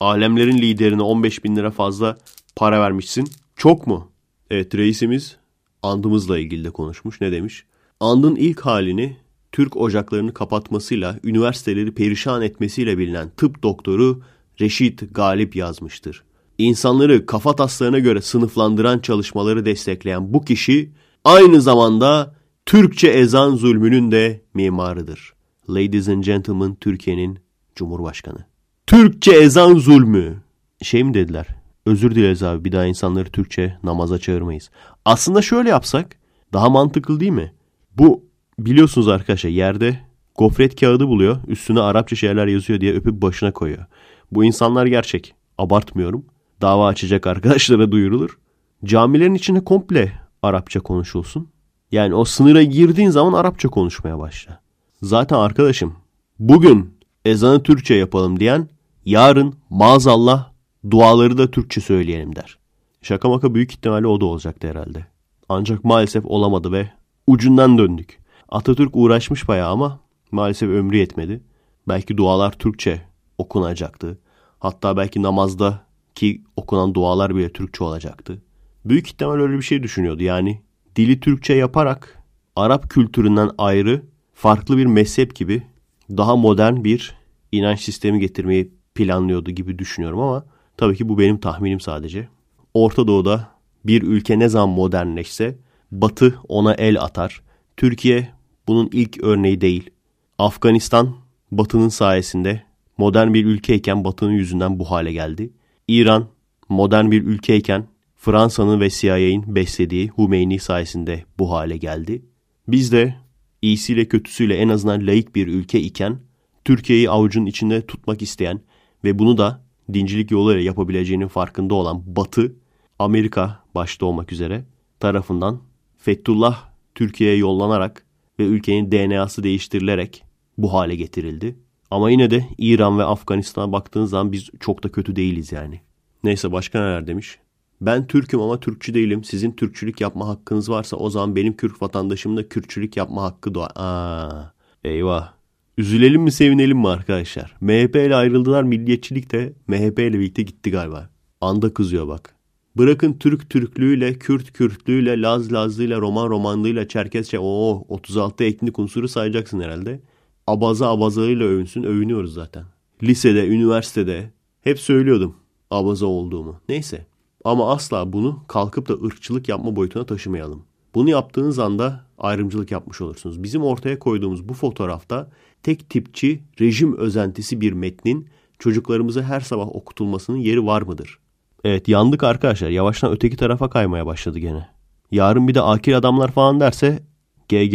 B: Alemlerin liderine 15 bin lira fazla para vermişsin. Çok mu? Evet reisimiz andımızla ilgili de konuşmuş. Ne demiş? Andın ilk halini Türk ocaklarını kapatmasıyla, üniversiteleri perişan etmesiyle bilinen tıp doktoru Reşit Galip yazmıştır. İnsanları kafa taslarına göre sınıflandıran çalışmaları destekleyen bu kişi aynı zamanda Türkçe ezan zulmünün de mimarıdır. Ladies and gentlemen Türkiye'nin Cumhurbaşkanı. Türkçe ezan zulmü. Şey mi dediler? Özür dileriz abi bir daha insanları Türkçe namaza çağırmayız. Aslında şöyle yapsak daha mantıklı değil mi? Bu biliyorsunuz arkadaşlar yerde gofret kağıdı buluyor. Üstüne Arapça şeyler yazıyor diye öpüp başına koyuyor. Bu insanlar gerçek. Abartmıyorum. Dava açacak arkadaşlara duyurulur. Camilerin içinde komple Arapça konuşulsun. Yani o sınıra girdiğin zaman Arapça konuşmaya başla. Zaten arkadaşım bugün ezanı Türkçe yapalım diyen yarın maazallah duaları da Türkçe söyleyelim der. Şaka maka büyük ihtimalle o da olacaktı herhalde. Ancak maalesef olamadı ve ucundan döndük. Atatürk uğraşmış bayağı ama maalesef ömrü yetmedi. Belki dualar Türkçe okunacaktı. Hatta belki namazda ki okunan dualar bile Türkçe olacaktı. Büyük ihtimal öyle bir şey düşünüyordu. Yani dili Türkçe yaparak Arap kültüründen ayrı farklı bir mezhep gibi daha modern bir inanç sistemi getirmeyi planlıyordu gibi düşünüyorum ama tabii ki bu benim tahminim sadece. Orta Doğu'da bir ülke ne zaman modernleşse Batı ona el atar. Türkiye bunun ilk örneği değil. Afganistan Batı'nın sayesinde modern bir ülkeyken Batı'nın yüzünden bu hale geldi. İran modern bir ülkeyken Fransa'nın ve CIA'in beslediği Hümeyni sayesinde bu hale geldi. Biz de iyisiyle kötüsüyle en azından laik bir ülke iken Türkiye'yi avucun içinde tutmak isteyen ve bunu da dincilik yoluyla yapabileceğinin farkında olan Batı, Amerika başta olmak üzere tarafından Fethullah Türkiye'ye yollanarak ve ülkenin DNA'sı değiştirilerek bu hale getirildi. Ama yine de İran ve Afganistan'a baktığınız zaman biz çok da kötü değiliz yani. Neyse başka neler demiş. Ben Türk'üm ama Türkçü değilim. Sizin Türkçülük yapma hakkınız varsa o zaman benim Kürt vatandaşımın da Kürtçülük yapma hakkı doğar. Aa, eyvah. Üzülelim mi sevinelim mi arkadaşlar? MHP ile ayrıldılar milliyetçilik de MHP ile birlikte gitti galiba. Anda kızıyor bak. Bırakın Türk Türklüğüyle, Kürt Kürtlüğüyle, Laz Lazlığıyla, Roman Romanlığıyla, Çerkesçe o 36 etnik unsuru sayacaksın herhalde. Abaza abazalığıyla övünsün. Övünüyoruz zaten. Lisede, üniversitede hep söylüyordum abaza olduğumu. Neyse. Ama asla bunu kalkıp da ırkçılık yapma boyutuna taşımayalım. Bunu yaptığınız anda ayrımcılık yapmış olursunuz. Bizim ortaya koyduğumuz bu fotoğrafta tek tipçi, rejim özentisi bir metnin çocuklarımıza her sabah okutulmasının yeri var mıdır? Evet yandık arkadaşlar. Yavaştan öteki tarafa kaymaya başladı gene. Yarın bir de akil adamlar falan derse GG.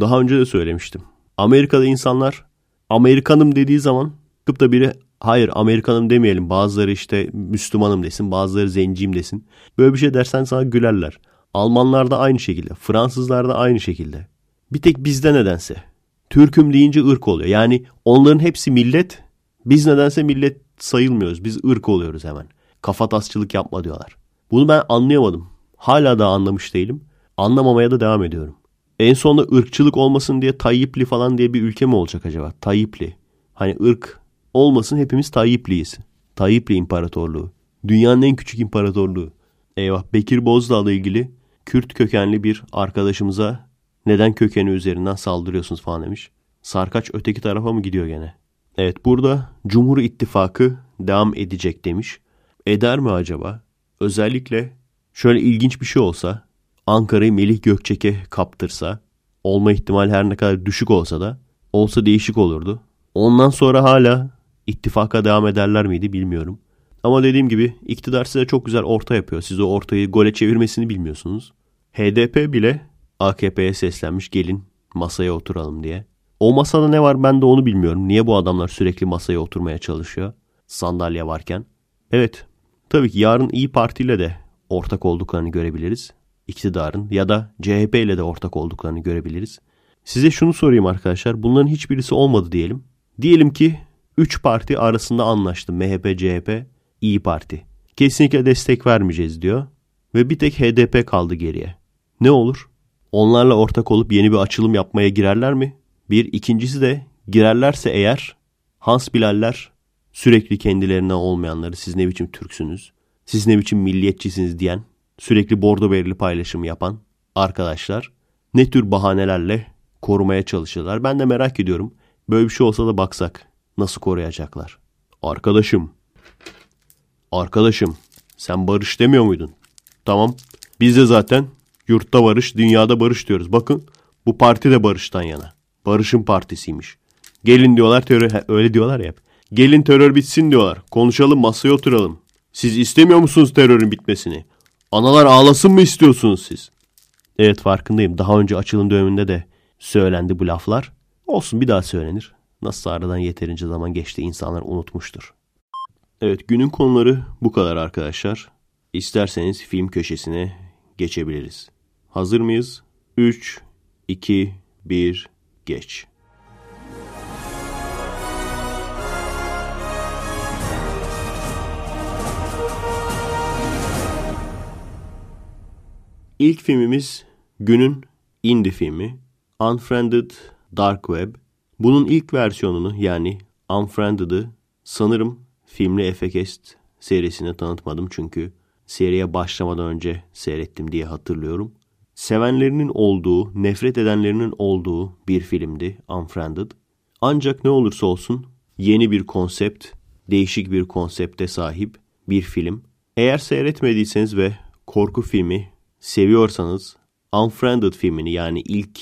B: Daha önce de söylemiştim. Amerika'da insanlar Amerikanım dediği zaman tıp da biri hayır Amerikanım demeyelim. Bazıları işte Müslümanım desin, bazıları zenciyim desin. Böyle bir şey dersen sana gülerler. Almanlar da aynı şekilde, Fransızlar da aynı şekilde. Bir tek bizde nedense. Türk'üm deyince ırk oluyor. Yani onların hepsi millet, biz nedense millet sayılmıyoruz. Biz ırk oluyoruz hemen. Kafa tasçılık yapma diyorlar. Bunu ben anlayamadım. Hala da anlamış değilim. Anlamamaya da devam ediyorum. En sonunda ırkçılık olmasın diye Tayyipli falan diye bir ülke mi olacak acaba? Tayyipli. Hani ırk olmasın hepimiz Tayyipliyiz. Tayyipli İmparatorluğu. Dünyanın en küçük imparatorluğu. Eyvah Bekir Bozdağ'la ilgili Kürt kökenli bir arkadaşımıza neden kökeni üzerinden saldırıyorsunuz falan demiş. Sarkaç öteki tarafa mı gidiyor gene? Evet burada Cumhur İttifakı devam edecek demiş. Eder mi acaba? Özellikle şöyle ilginç bir şey olsa Ankara'yı Melih Gökçek'e kaptırsa olma ihtimal her ne kadar düşük olsa da olsa değişik olurdu. Ondan sonra hala ittifaka devam ederler miydi bilmiyorum. Ama dediğim gibi iktidar size çok güzel orta yapıyor. Siz o ortayı gole çevirmesini bilmiyorsunuz. HDP bile AKP'ye seslenmiş gelin masaya oturalım diye. O masada ne var ben de onu bilmiyorum. Niye bu adamlar sürekli masaya oturmaya çalışıyor? Sandalye varken. Evet tabii ki yarın İyi Parti ile de ortak olduklarını görebiliriz iktidarın ya da CHP ile de ortak olduklarını görebiliriz. Size şunu sorayım arkadaşlar. Bunların hiçbirisi olmadı diyelim. Diyelim ki 3 parti arasında anlaştı. MHP, CHP, İyi Parti. Kesinlikle destek vermeyeceğiz diyor. Ve bir tek HDP kaldı geriye. Ne olur? Onlarla ortak olup yeni bir açılım yapmaya girerler mi? Bir. ikincisi de girerlerse eğer Hans Bilaller sürekli kendilerine olmayanları siz ne biçim Türksünüz, siz ne biçim milliyetçisiniz diyen, sürekli bordo belirli paylaşım yapan arkadaşlar ne tür bahanelerle korumaya çalışırlar. Ben de merak ediyorum. Böyle bir şey olsa da baksak nasıl koruyacaklar? Arkadaşım. Arkadaşım sen barış demiyor muydun? Tamam. Biz de zaten yurtta barış, dünyada barış diyoruz. Bakın bu parti de barıştan yana. Barışın partisiymiş. Gelin diyorlar terör, öyle diyorlar ya. Gelin terör bitsin diyorlar. Konuşalım masaya oturalım. Siz istemiyor musunuz terörün bitmesini? Analar ağlasın mı istiyorsunuz siz? Evet farkındayım. Daha önce açılım döneminde de söylendi bu laflar. Olsun bir daha söylenir. Nasıl aradan yeterince zaman geçti insanlar unutmuştur. Evet günün konuları bu kadar arkadaşlar. İsterseniz film köşesine geçebiliriz. Hazır mıyız? 3, 2, 1, geç. İlk filmimiz günün indie filmi Unfriended Dark Web. Bunun ilk versiyonunu yani Unfriended'ı sanırım filmli Efekest serisine tanıtmadım çünkü seriye başlamadan önce seyrettim diye hatırlıyorum. Sevenlerinin olduğu, nefret edenlerinin olduğu bir filmdi Unfriended. Ancak ne olursa olsun yeni bir konsept, değişik bir konsepte sahip bir film. Eğer seyretmediyseniz ve korku filmi seviyorsanız Unfriended filmini yani ilk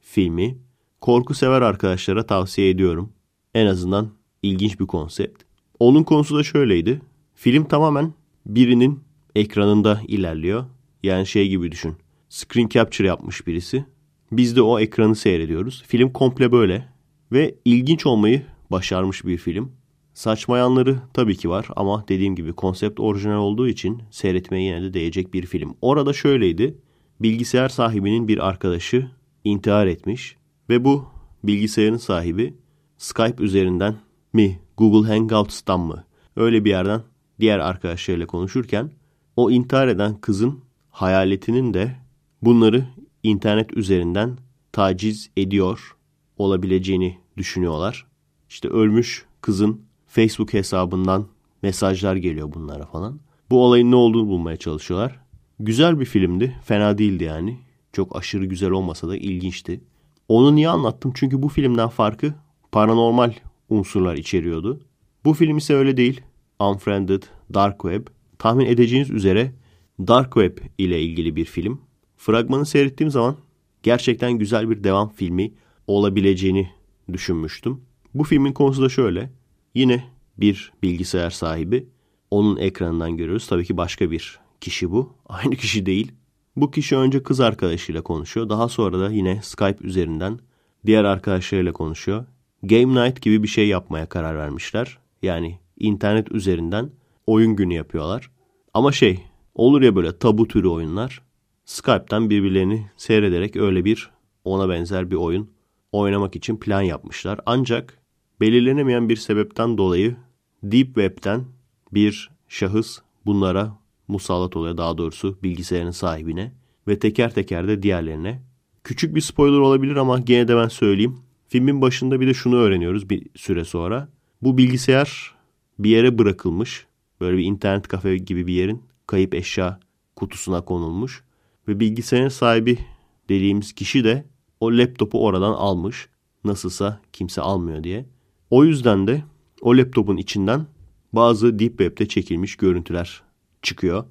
B: filmi korku sever arkadaşlara tavsiye ediyorum. En azından ilginç bir konsept. Onun konusu da şöyleydi. Film tamamen birinin ekranında ilerliyor. Yani şey gibi düşün. Screen capture yapmış birisi. Biz de o ekranı seyrediyoruz. Film komple böyle. Ve ilginç olmayı başarmış bir film. Saçmayanları tabii ki var ama dediğim gibi konsept orijinal olduğu için seyretmeye yine de değecek bir film. Orada şöyleydi. Bilgisayar sahibinin bir arkadaşı intihar etmiş ve bu bilgisayarın sahibi Skype üzerinden mi, Google Hangouts'tan mı öyle bir yerden diğer arkadaşlarıyla konuşurken o intihar eden kızın hayaletinin de bunları internet üzerinden taciz ediyor olabileceğini düşünüyorlar. İşte ölmüş kızın Facebook hesabından mesajlar geliyor bunlara falan. Bu olayın ne olduğunu bulmaya çalışıyorlar. Güzel bir filmdi. Fena değildi yani. Çok aşırı güzel olmasa da ilginçti. Onu niye anlattım? Çünkü bu filmden farkı paranormal unsurlar içeriyordu. Bu film ise öyle değil. Unfriended, Dark Web. Tahmin edeceğiniz üzere Dark Web ile ilgili bir film. Fragmanı seyrettiğim zaman gerçekten güzel bir devam filmi olabileceğini düşünmüştüm. Bu filmin konusu da şöyle. Yine bir bilgisayar sahibi. Onun ekranından görüyoruz. Tabii ki başka bir kişi bu. [LAUGHS] Aynı kişi değil. Bu kişi önce kız arkadaşıyla konuşuyor. Daha sonra da yine Skype üzerinden diğer arkadaşlarıyla konuşuyor. Game Night gibi bir şey yapmaya karar vermişler. Yani internet üzerinden oyun günü yapıyorlar. Ama şey olur ya böyle tabu türü oyunlar. Skype'tan birbirlerini seyrederek öyle bir ona benzer bir oyun oynamak için plan yapmışlar. Ancak belirlenemeyen bir sebepten dolayı Deep Web'ten bir şahıs bunlara musallat oluyor daha doğrusu bilgisayarın sahibine ve teker teker de diğerlerine. Küçük bir spoiler olabilir ama gene de ben söyleyeyim. Filmin başında bir de şunu öğreniyoruz bir süre sonra. Bu bilgisayar bir yere bırakılmış. Böyle bir internet kafe gibi bir yerin kayıp eşya kutusuna konulmuş. Ve bilgisayarın sahibi dediğimiz kişi de o laptopu oradan almış. Nasılsa kimse almıyor diye. O yüzden de o laptopun içinden bazı Deep Web'de çekilmiş görüntüler çıkıyor.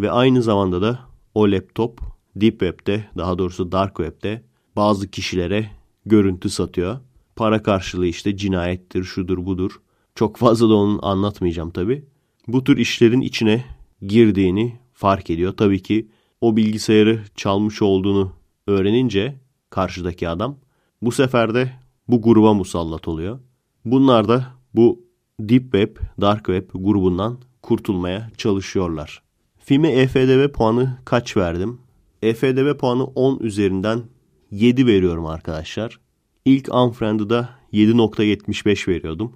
B: Ve aynı zamanda da o laptop Deep Web'de daha doğrusu Dark Web'de bazı kişilere görüntü satıyor. Para karşılığı işte cinayettir, şudur budur. Çok fazla da onun anlatmayacağım tabi. Bu tür işlerin içine girdiğini fark ediyor. Tabii ki o bilgisayarı çalmış olduğunu öğrenince karşıdaki adam bu sefer de bu gruba musallat oluyor. Bunlar da bu Deep Web, Dark Web grubundan kurtulmaya çalışıyorlar. Filme EFDB puanı kaç verdim? EFDB puanı 10 üzerinden 7 veriyorum arkadaşlar. İlk Unfriended'a 7.75 veriyordum.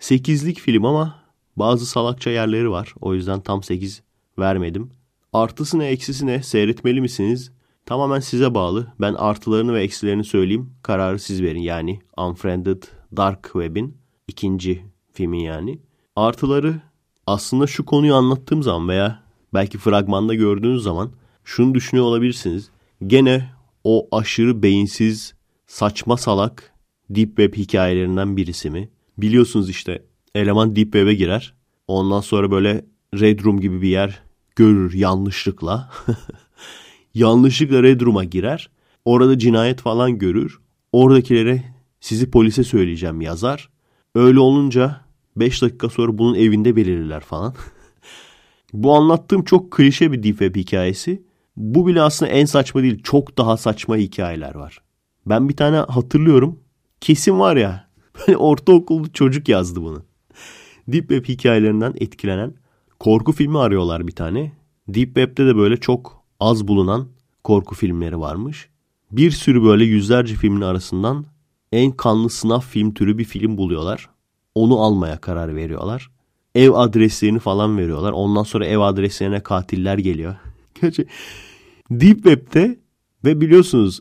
B: 8'lik film ama bazı salakça yerleri var. O yüzden tam 8 vermedim. Artısı ne eksisi ne seyretmeli misiniz? Tamamen size bağlı. Ben artılarını ve eksilerini söyleyeyim. Kararı siz verin. Yani Unfriended Dark Web'in. İkinci filmin yani. Artıları aslında şu konuyu anlattığım zaman veya belki fragmanda gördüğünüz zaman şunu düşünüyor olabilirsiniz. Gene o aşırı beyinsiz, saçma salak Deep Web hikayelerinden birisi mi? Biliyorsunuz işte eleman Deep Web'e girer. Ondan sonra böyle Red Room gibi bir yer görür yanlışlıkla. [LAUGHS] yanlışlıkla Red Room'a girer. Orada cinayet falan görür. Oradakilere sizi polise söyleyeceğim yazar. Öyle olunca 5 dakika sonra bunun evinde belirirler falan. [LAUGHS] Bu anlattığım çok klişe bir Deep Web hikayesi. Bu bile aslında en saçma değil. Çok daha saçma hikayeler var. Ben bir tane hatırlıyorum. Kesin var ya. [LAUGHS] Böyle ortaokullu çocuk yazdı bunu. Deep Web hikayelerinden etkilenen korku filmi arıyorlar bir tane. Deep Web'de de böyle çok az bulunan korku filmleri varmış. Bir sürü böyle yüzlerce filmin arasından en kanlı sınav film türü bir film buluyorlar. Onu almaya karar veriyorlar. Ev adreslerini falan veriyorlar. Ondan sonra ev adreslerine katiller geliyor. [LAUGHS] Gerçi Deep Web'de ve biliyorsunuz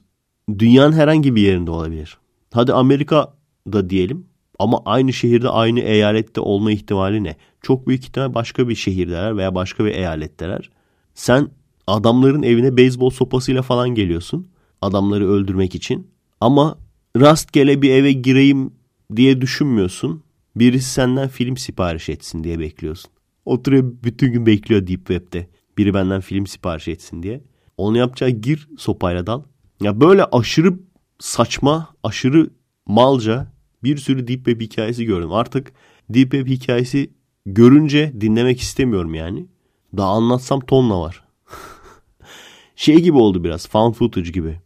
B: dünyanın herhangi bir yerinde olabilir. Hadi Amerika'da diyelim ama aynı şehirde aynı eyalette olma ihtimali ne? Çok büyük ihtimal başka bir şehirdeler veya başka bir eyaletteler. Sen adamların evine beyzbol sopasıyla falan geliyorsun. Adamları öldürmek için. Ama rastgele bir eve gireyim diye düşünmüyorsun. Birisi senden film sipariş etsin diye bekliyorsun. Oturuyor bütün gün bekliyor Deep Web'de. Biri benden film sipariş etsin diye. Onu yapacağı gir sopayla dal. Ya böyle aşırı saçma, aşırı malca bir sürü Deep Web hikayesi gördüm. Artık Deep Web hikayesi görünce dinlemek istemiyorum yani. Daha anlatsam tonla var. [LAUGHS] şey gibi oldu biraz found footage gibi.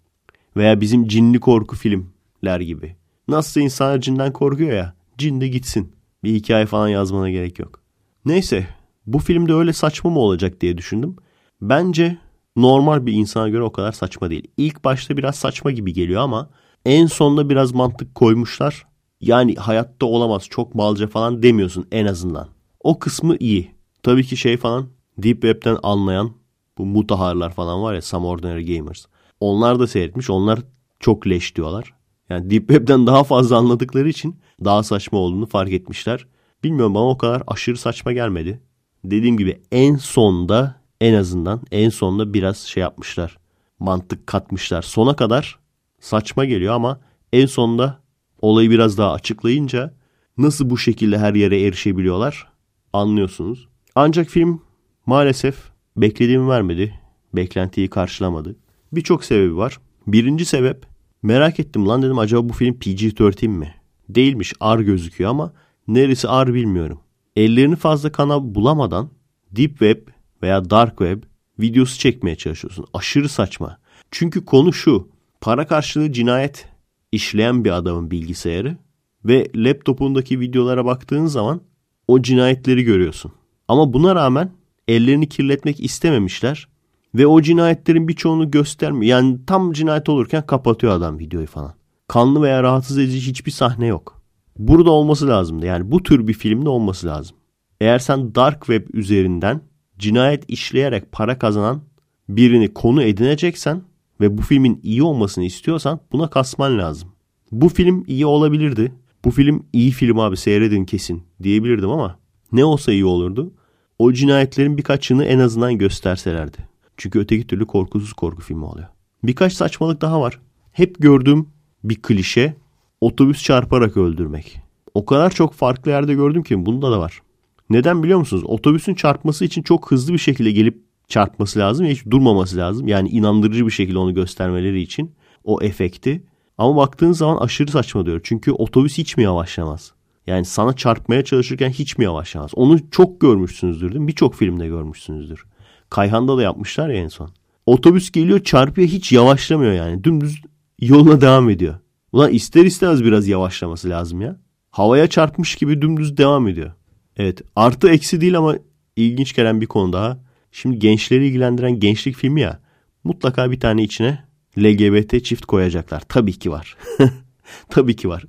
B: Veya bizim cinli korku filmler gibi. Nasıl insanlar cinden korkuyor ya. Cin de gitsin. Bir hikaye falan yazmana gerek yok. Neyse bu filmde öyle saçma mı olacak diye düşündüm. Bence normal bir insana göre o kadar saçma değil. İlk başta biraz saçma gibi geliyor ama en sonunda biraz mantık koymuşlar. Yani hayatta olamaz çok malca falan demiyorsun en azından. O kısmı iyi. Tabii ki şey falan Deep Web'den anlayan bu mutaharlar falan var ya Some Ordinary Gamers. Onlar da seyretmiş. Onlar çok leş diyorlar. Yani Deep Web'den daha fazla anladıkları için daha saçma olduğunu fark etmişler. Bilmiyorum bana o kadar aşırı saçma gelmedi. Dediğim gibi en sonda en azından en sonda biraz şey yapmışlar. Mantık katmışlar. Sona kadar saçma geliyor ama en sonda olayı biraz daha açıklayınca nasıl bu şekilde her yere erişebiliyorlar anlıyorsunuz. Ancak film maalesef beklediğimi vermedi. Beklentiyi karşılamadı. Birçok sebebi var. Birinci sebep merak ettim lan dedim acaba bu film PG-13 mi? Değilmiş R gözüküyor ama neresi R bilmiyorum. Ellerini fazla kana bulamadan Deep Web veya Dark Web videosu çekmeye çalışıyorsun. Aşırı saçma. Çünkü konu şu. Para karşılığı cinayet işleyen bir adamın bilgisayarı ve laptopundaki videolara baktığın zaman o cinayetleri görüyorsun. Ama buna rağmen ellerini kirletmek istememişler ve o cinayetlerin birçoğunu göstermiyor. Yani tam cinayet olurken kapatıyor adam videoyu falan. Kanlı veya rahatsız edici hiçbir sahne yok. Burada olması lazımdı. Yani bu tür bir filmde olması lazım. Eğer sen dark web üzerinden cinayet işleyerek para kazanan birini konu edineceksen ve bu filmin iyi olmasını istiyorsan buna kasman lazım. Bu film iyi olabilirdi. Bu film iyi film abi seyredin kesin diyebilirdim ama ne olsa iyi olurdu. O cinayetlerin birkaçını en azından gösterselerdi. Çünkü öteki türlü korkusuz korku filmi oluyor. Birkaç saçmalık daha var. Hep gördüğüm bir klişe otobüs çarparak öldürmek. O kadar çok farklı yerde gördüm ki bunda da var. Neden biliyor musunuz? Otobüsün çarpması için çok hızlı bir şekilde gelip çarpması lazım ve hiç durmaması lazım. Yani inandırıcı bir şekilde onu göstermeleri için o efekti. Ama baktığın zaman aşırı saçma diyor. Çünkü otobüs hiç mi yavaşlamaz? Yani sana çarpmaya çalışırken hiç mi yavaşlamaz? Onu çok görmüşsünüzdür değil mi? Birçok filmde görmüşsünüzdür. Kayhan'da da yapmışlar ya en son. Otobüs geliyor çarpıyor hiç yavaşlamıyor yani. Dümdüz yoluna devam ediyor. Ulan ister istemez biraz yavaşlaması lazım ya. Havaya çarpmış gibi dümdüz devam ediyor. Evet artı eksi değil ama ilginç gelen bir konu daha. Şimdi gençleri ilgilendiren gençlik filmi ya. Mutlaka bir tane içine LGBT çift koyacaklar. Tabii ki var. [LAUGHS] Tabii ki var.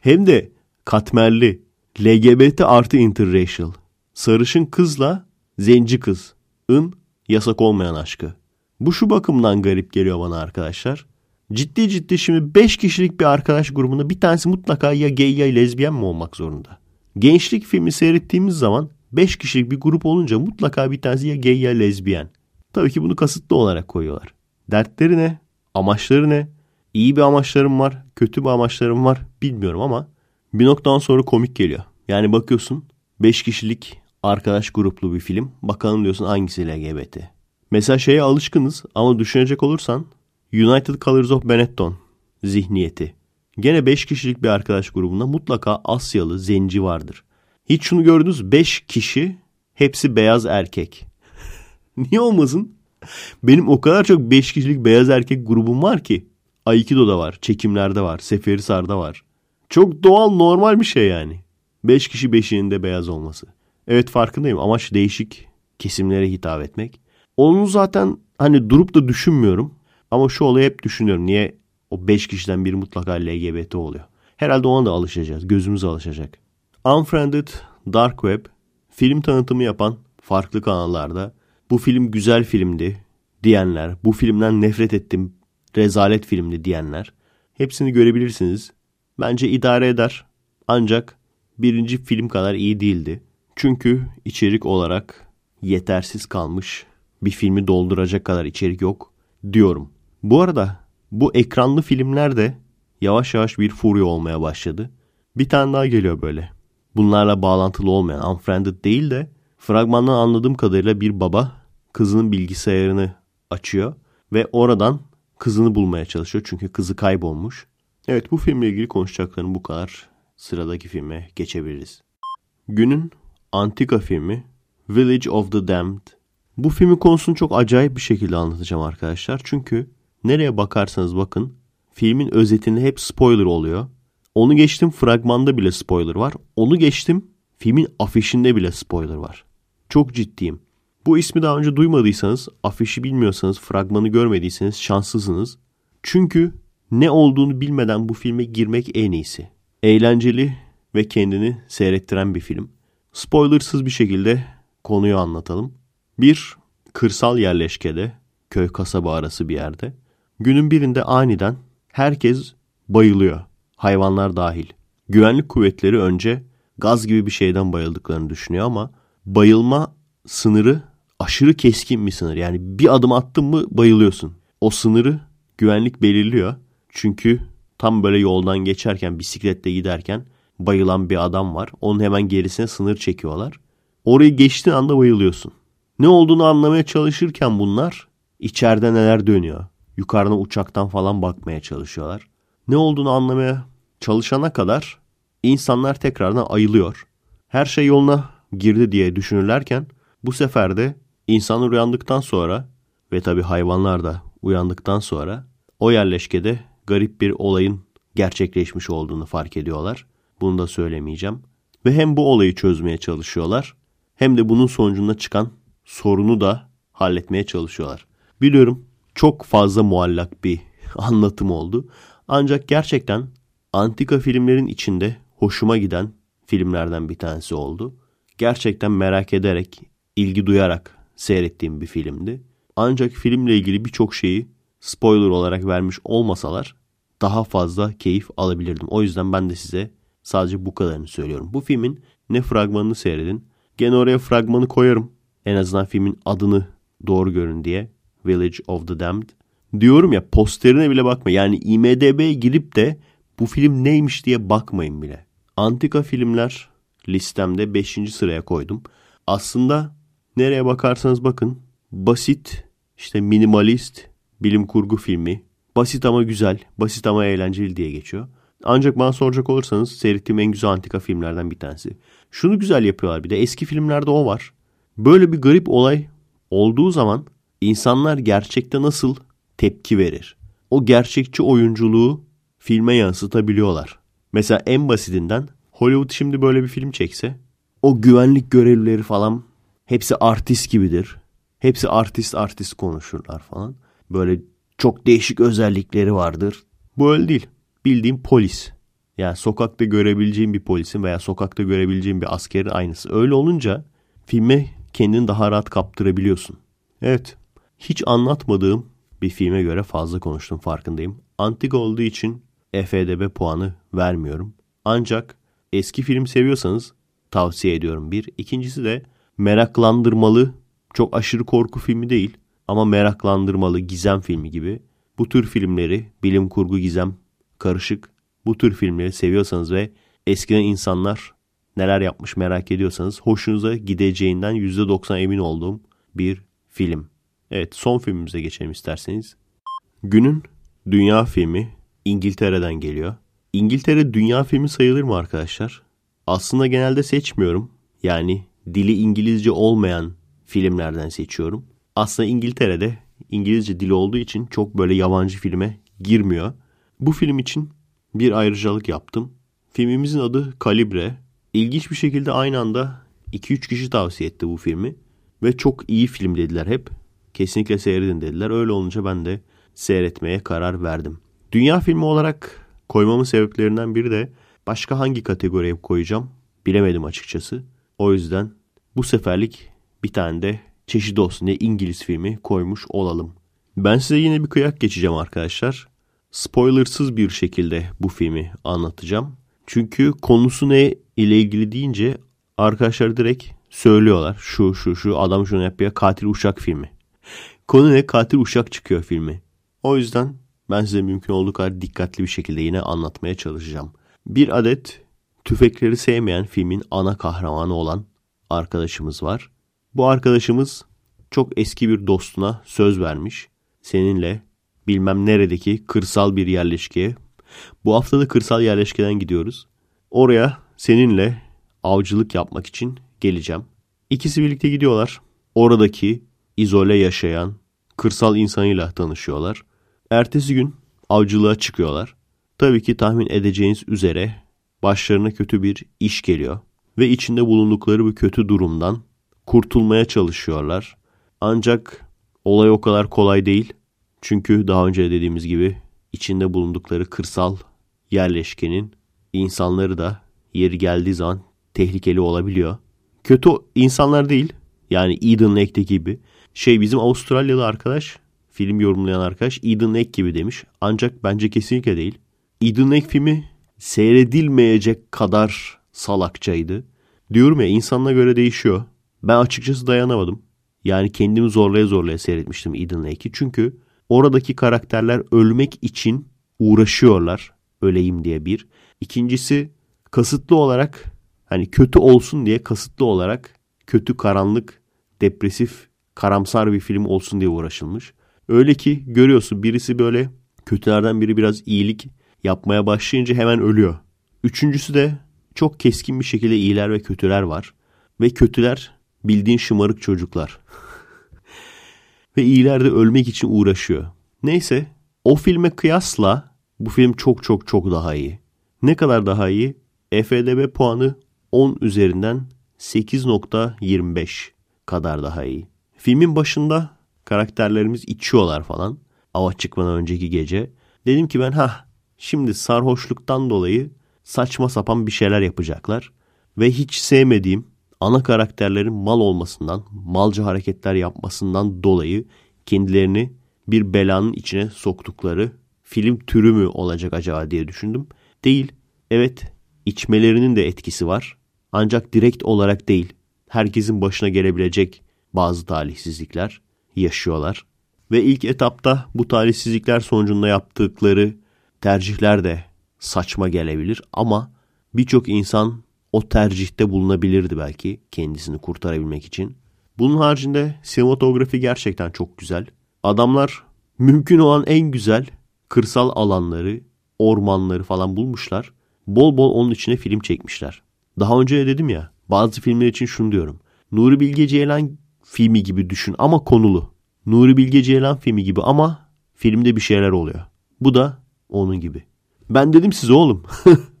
B: Hem de katmerli. LGBT artı interracial. Sarışın kızla zenci kız. ın yasak olmayan aşkı. Bu şu bakımdan garip geliyor bana arkadaşlar. Ciddi ciddi şimdi 5 kişilik bir arkadaş grubunda bir tanesi mutlaka ya gay ya lezbiyen mi olmak zorunda? Gençlik filmi seyrettiğimiz zaman 5 kişilik bir grup olunca mutlaka bir tanesi ya gay ya lezbiyen. Tabii ki bunu kasıtlı olarak koyuyorlar. Dertleri ne? Amaçları ne? İyi bir amaçlarım var, kötü bir amaçlarım var bilmiyorum ama bir noktadan sonra komik geliyor. Yani bakıyorsun 5 kişilik arkadaş gruplu bir film. Bakalım diyorsun hangisi LGBT. Mesela şeye alışkınız ama düşünecek olursan United Colors of Benetton zihniyeti. Gene 5 kişilik bir arkadaş grubunda mutlaka Asyalı, zenci vardır. Hiç şunu gördünüz 5 kişi hepsi beyaz erkek. [LAUGHS] Niye olmasın? Benim o kadar çok 5 kişilik beyaz erkek grubum var ki. Aikido'da var, çekimlerde var, Seferihisar'da var. Çok doğal, normal bir şey yani. 5 kişi beşiğinin de beyaz olması. Evet farkındayım. Amaç değişik kesimlere hitap etmek. Onu zaten hani durup da düşünmüyorum. Ama şu olayı hep düşünüyorum. Niye o 5 kişiden biri mutlaka LGBT oluyor? Herhalde ona da alışacağız. Gözümüz alışacak. Unfriended Dark Web film tanıtımı yapan farklı kanallarda bu film güzel filmdi diyenler, bu filmden nefret ettim, rezalet filmdi diyenler hepsini görebilirsiniz. Bence idare eder. Ancak birinci film kadar iyi değildi. Çünkü içerik olarak yetersiz kalmış bir filmi dolduracak kadar içerik yok diyorum. Bu arada bu ekranlı filmler de yavaş yavaş bir furya olmaya başladı. Bir tane daha geliyor böyle. Bunlarla bağlantılı olmayan Unfriended değil de fragmandan anladığım kadarıyla bir baba kızının bilgisayarını açıyor ve oradan kızını bulmaya çalışıyor çünkü kızı kaybolmuş. Evet bu filmle ilgili konuşacaklarım bu kadar. Sıradaki filme geçebiliriz. Günün antika filmi Village of the Damned. Bu filmin konusunu çok acayip bir şekilde anlatacağım arkadaşlar. Çünkü nereye bakarsanız bakın filmin özetinde hep spoiler oluyor. Onu geçtim fragmanda bile spoiler var. Onu geçtim filmin afişinde bile spoiler var. Çok ciddiyim. Bu ismi daha önce duymadıysanız, afişi bilmiyorsanız, fragmanı görmediyseniz şanslısınız. Çünkü ne olduğunu bilmeden bu filme girmek en iyisi. Eğlenceli ve kendini seyrettiren bir film. Spoilersız bir şekilde konuyu anlatalım. Bir kırsal yerleşkede, köy kasaba arası bir yerde. Günün birinde aniden herkes bayılıyor. Hayvanlar dahil. Güvenlik kuvvetleri önce gaz gibi bir şeyden bayıldıklarını düşünüyor ama bayılma sınırı aşırı keskin bir sınır. Yani bir adım attın mı bayılıyorsun. O sınırı güvenlik belirliyor. Çünkü tam böyle yoldan geçerken bisikletle giderken bayılan bir adam var. Onun hemen gerisine sınır çekiyorlar. Orayı geçtiğin anda bayılıyorsun. Ne olduğunu anlamaya çalışırken bunlar içeride neler dönüyor. Yukarıdan uçaktan falan bakmaya çalışıyorlar. Ne olduğunu anlamaya çalışana kadar insanlar tekrardan ayılıyor. Her şey yoluna girdi diye düşünürlerken bu sefer de insanlar uyandıktan sonra ve tabi hayvanlar da uyandıktan sonra o yerleşkede garip bir olayın gerçekleşmiş olduğunu fark ediyorlar. Bunu da söylemeyeceğim. Ve hem bu olayı çözmeye çalışıyorlar hem de bunun sonucunda çıkan sorunu da halletmeye çalışıyorlar. Biliyorum çok fazla muallak bir [LAUGHS] anlatım oldu. Ancak gerçekten antika filmlerin içinde hoşuma giden filmlerden bir tanesi oldu. Gerçekten merak ederek, ilgi duyarak seyrettiğim bir filmdi. Ancak filmle ilgili birçok şeyi spoiler olarak vermiş olmasalar daha fazla keyif alabilirdim. O yüzden ben de size sadece bu kadarını söylüyorum. Bu filmin ne fragmanını seyredin. Gene oraya fragmanı koyarım. En azından filmin adını doğru görün diye. Village of the Damned. Diyorum ya posterine bile bakma. Yani IMDB'ye girip de bu film neymiş diye bakmayın bile. Antika filmler listemde 5. sıraya koydum. Aslında nereye bakarsanız bakın basit, işte minimalist, bilim kurgu filmi. Basit ama güzel, basit ama eğlenceli diye geçiyor. Ancak bana soracak olursanız seyrettiğim en güzel antika filmlerden bir tanesi. Şunu güzel yapıyorlar bir de eski filmlerde o var. Böyle bir garip olay olduğu zaman insanlar gerçekte nasıl tepki verir? O gerçekçi oyunculuğu filme yansıtabiliyorlar. Mesela en basitinden Hollywood şimdi böyle bir film çekse o güvenlik görevlileri falan hepsi artist gibidir. Hepsi artist artist konuşurlar falan. Böyle çok değişik özellikleri vardır. Bu öyle değil. Bildiğim polis. Yani sokakta görebileceğim bir polisin veya sokakta görebileceğim bir askerin aynısı. Öyle olunca filme kendini daha rahat kaptırabiliyorsun. Evet. Hiç anlatmadığım bir filme göre fazla konuştum farkındayım. Antik olduğu için EFDB puanı vermiyorum. Ancak eski film seviyorsanız tavsiye ediyorum bir. İkincisi de meraklandırmalı, çok aşırı korku filmi değil ama meraklandırmalı gizem filmi gibi. Bu tür filmleri, bilim kurgu gizem karışık bu tür filmleri seviyorsanız ve eskiden insanlar neler yapmış merak ediyorsanız hoşunuza gideceğinden %90 emin olduğum bir film. Evet son filmimize geçelim isterseniz. Günün dünya filmi İngiltere'den geliyor. İngiltere dünya filmi sayılır mı arkadaşlar? Aslında genelde seçmiyorum. Yani dili İngilizce olmayan filmlerden seçiyorum. Aslında İngiltere'de İngilizce dili olduğu için çok böyle yabancı filme girmiyor. Bu film için bir ayrıcalık yaptım. Filmimizin adı Kalibre. İlginç bir şekilde aynı anda 2-3 kişi tavsiye etti bu filmi. Ve çok iyi film dediler hep. Kesinlikle seyredin dediler. Öyle olunca ben de seyretmeye karar verdim. Dünya filmi olarak koymamın sebeplerinden biri de başka hangi kategoriye koyacağım bilemedim açıkçası. O yüzden bu seferlik bir tane de çeşit olsun diye İngiliz filmi koymuş olalım. Ben size yine bir kıyak geçeceğim arkadaşlar. Spoilersız bir şekilde bu filmi anlatacağım. Çünkü konusu ne ile ilgili deyince arkadaşlar direkt söylüyorlar. Şu şu şu adam şunu yapıyor katil uşak filmi. Konu ne? Katil uşak çıkıyor filmi. O yüzden ben size mümkün olduğu kadar dikkatli bir şekilde yine anlatmaya çalışacağım. Bir adet tüfekleri sevmeyen filmin ana kahramanı olan arkadaşımız var. Bu arkadaşımız çok eski bir dostuna söz vermiş. Seninle bilmem neredeki kırsal bir yerleşkeye. Bu hafta da kırsal yerleşkeden gidiyoruz. Oraya seninle avcılık yapmak için geleceğim. İkisi birlikte gidiyorlar. Oradaki izole yaşayan kırsal insanıyla tanışıyorlar. Ertesi gün avcılığa çıkıyorlar. Tabii ki tahmin edeceğiniz üzere başlarına kötü bir iş geliyor ve içinde bulundukları bu kötü durumdan kurtulmaya çalışıyorlar. Ancak olay o kadar kolay değil. Çünkü daha önce dediğimiz gibi içinde bulundukları kırsal yerleşkenin insanları da yeri geldiği zaman tehlikeli olabiliyor. Kötü insanlar değil. Yani Eden Lake'deki gibi. Şey bizim Avustralyalı arkadaş, film yorumlayan arkadaş Eden Lake gibi demiş. Ancak bence kesinlikle değil. Eden Lake filmi seyredilmeyecek kadar salakçaydı. Diyorum ya insanla göre değişiyor. Ben açıkçası dayanamadım. Yani kendimi zorlaya zorlaya seyretmiştim Eden Lake'i. Çünkü oradaki karakterler ölmek için uğraşıyorlar. Öleyim diye bir. İkincisi kasıtlı olarak hani kötü olsun diye kasıtlı olarak kötü karanlık, depresif, karamsar bir film olsun diye uğraşılmış. Öyle ki görüyorsun birisi böyle kötülerden biri biraz iyilik yapmaya başlayınca hemen ölüyor. Üçüncüsü de çok keskin bir şekilde iyiler ve kötüler var. Ve kötüler bildiğin şımarık çocuklar. [LAUGHS] ve iyiler de ölmek için uğraşıyor. Neyse o filme kıyasla bu film çok çok çok daha iyi. Ne kadar daha iyi? EFDB puanı 10 üzerinden 8.25 kadar daha iyi. Filmin başında karakterlerimiz içiyorlar falan. Ava çıkmadan önceki gece. Dedim ki ben ha şimdi sarhoşluktan dolayı saçma sapan bir şeyler yapacaklar. Ve hiç sevmediğim ana karakterlerin mal olmasından, malca hareketler yapmasından dolayı kendilerini bir belanın içine soktukları film türü mü olacak acaba diye düşündüm. Değil. Evet, içmelerinin de etkisi var. Ancak direkt olarak değil. Herkesin başına gelebilecek bazı talihsizlikler yaşıyorlar. Ve ilk etapta bu talihsizlikler sonucunda yaptıkları tercihler de saçma gelebilir ama birçok insan o tercihte bulunabilirdi belki kendisini kurtarabilmek için. Bunun haricinde sinematografi gerçekten çok güzel. Adamlar mümkün olan en güzel kırsal alanları, ormanları falan bulmuşlar. Bol bol onun içine film çekmişler. Daha önce de dedim ya bazı filmler için şunu diyorum. Nuri Bilge Ceylan filmi gibi düşün ama konulu. Nuri Bilge Ceylan filmi gibi ama filmde bir şeyler oluyor. Bu da onun gibi. Ben dedim size oğlum.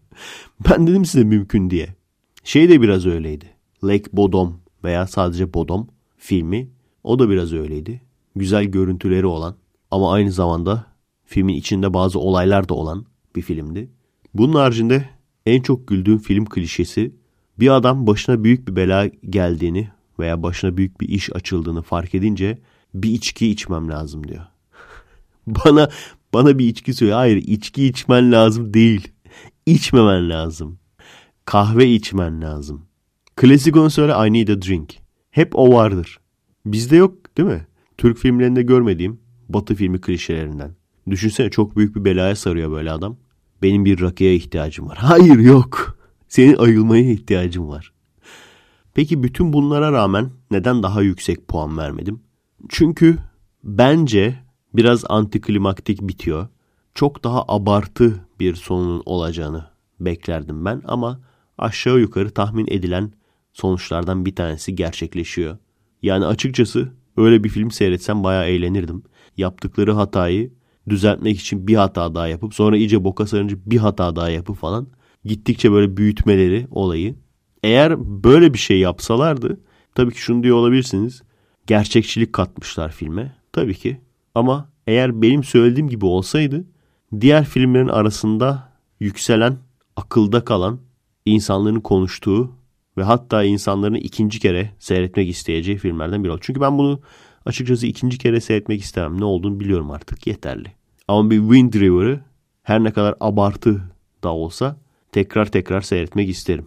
B: [LAUGHS] ben dedim size mümkün diye. Şey de biraz öyleydi. Lake Bodom veya sadece Bodom filmi o da biraz öyleydi. Güzel görüntüleri olan ama aynı zamanda filmin içinde bazı olaylar da olan bir filmdi. Bunun haricinde en çok güldüğüm film klişesi bir adam başına büyük bir bela geldiğini veya başına büyük bir iş açıldığını fark edince bir içki içmem lazım diyor. [LAUGHS] bana bana bir içki söyle. Hayır içki içmen lazım değil. İçmemen lazım. Kahve içmen lazım. Klasik onu söyle I need a drink. Hep o vardır. Bizde yok değil mi? Türk filmlerinde görmediğim batı filmi klişelerinden. Düşünsene çok büyük bir belaya sarıyor böyle adam. Benim bir rakıya ihtiyacım var. Hayır yok. Senin ayılmaya ihtiyacın var. Peki bütün bunlara rağmen neden daha yüksek puan vermedim? Çünkü bence biraz antiklimaktik bitiyor. Çok daha abartı bir sonun olacağını beklerdim ben ama aşağı yukarı tahmin edilen sonuçlardan bir tanesi gerçekleşiyor. Yani açıkçası öyle bir film seyretsem bayağı eğlenirdim. Yaptıkları hatayı düzeltmek için bir hata daha yapıp sonra iyice boka sarınca bir hata daha yapıp falan gittikçe böyle büyütmeleri olayı. Eğer böyle bir şey yapsalardı tabii ki şunu diyor olabilirsiniz. Gerçekçilik katmışlar filme. Tabii ki. Ama eğer benim söylediğim gibi olsaydı diğer filmlerin arasında yükselen, akılda kalan, insanların konuştuğu ve hatta insanların ikinci kere seyretmek isteyeceği filmlerden biri oldu. Çünkü ben bunu açıkçası ikinci kere seyretmek istemem. Ne olduğunu biliyorum artık yeterli. Ama bir Wind River'ı her ne kadar abartı da olsa tekrar tekrar seyretmek isterim.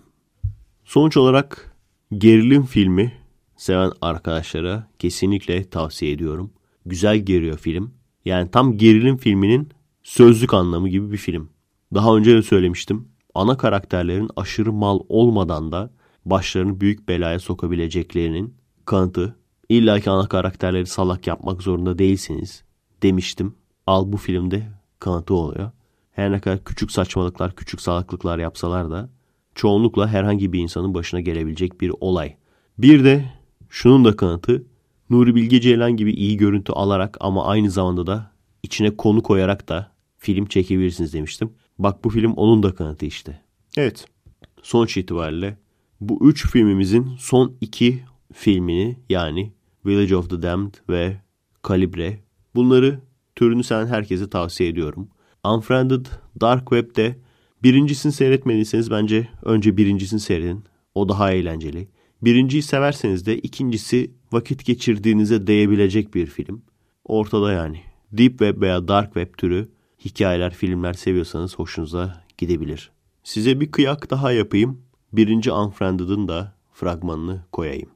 B: Sonuç olarak gerilim filmi seven arkadaşlara kesinlikle tavsiye ediyorum. Güzel geriyor film. Yani tam gerilim filminin sözlük anlamı gibi bir film. Daha önce de söylemiştim. Ana karakterlerin aşırı mal olmadan da başlarını büyük belaya sokabileceklerinin kanıtı. İlla ki ana karakterleri salak yapmak zorunda değilsiniz demiştim. Al bu filmde kanıtı oluyor. Her ne kadar küçük saçmalıklar, küçük salaklıklar yapsalar da çoğunlukla herhangi bir insanın başına gelebilecek bir olay. Bir de şunun da kanıtı Nuri Bilge Ceylan gibi iyi görüntü alarak ama aynı zamanda da içine konu koyarak da film çekebilirsiniz demiştim. Bak bu film onun da kanıtı işte. Evet. Sonuç itibariyle bu üç filmimizin son iki filmini yani Village of the Damned ve Calibre bunları türünü seven herkese tavsiye ediyorum. Unfriended Dark Web'de birincisini seyretmediyseniz bence önce birincisini seyredin. O daha eğlenceli. Birinciyi severseniz de ikincisi vakit geçirdiğinize değebilecek bir film. Ortada yani. Deep Web veya Dark Web türü hikayeler, filmler seviyorsanız hoşunuza gidebilir. Size bir kıyak daha yapayım. Birinci Unfriended'ın da fragmanını koyayım.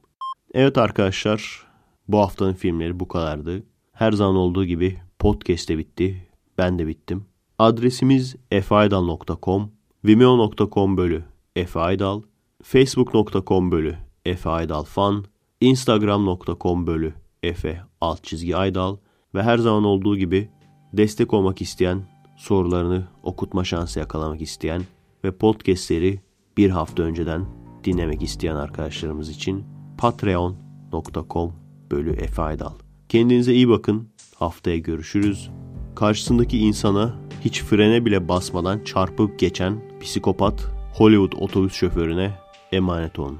B: Evet arkadaşlar bu haftanın filmleri bu kadardı. Her zaman olduğu gibi podcast de bitti. Ben de bittim. Adresimiz efaydal.com, vimeo.com bölü efaydal, facebook.com bölü efeaydalfan, instagram.com bölü efe alt çizgi aydal ve her zaman olduğu gibi destek olmak isteyen, sorularını okutma şansı yakalamak isteyen ve podcastleri bir hafta önceden dinlemek isteyen arkadaşlarımız için patreon.com bölü efaydal. Kendinize iyi bakın. Haftaya görüşürüz. Karşısındaki insana hiç frene bile basmadan çarpıp geçen psikopat Hollywood otobüs şoförüne emanet olun.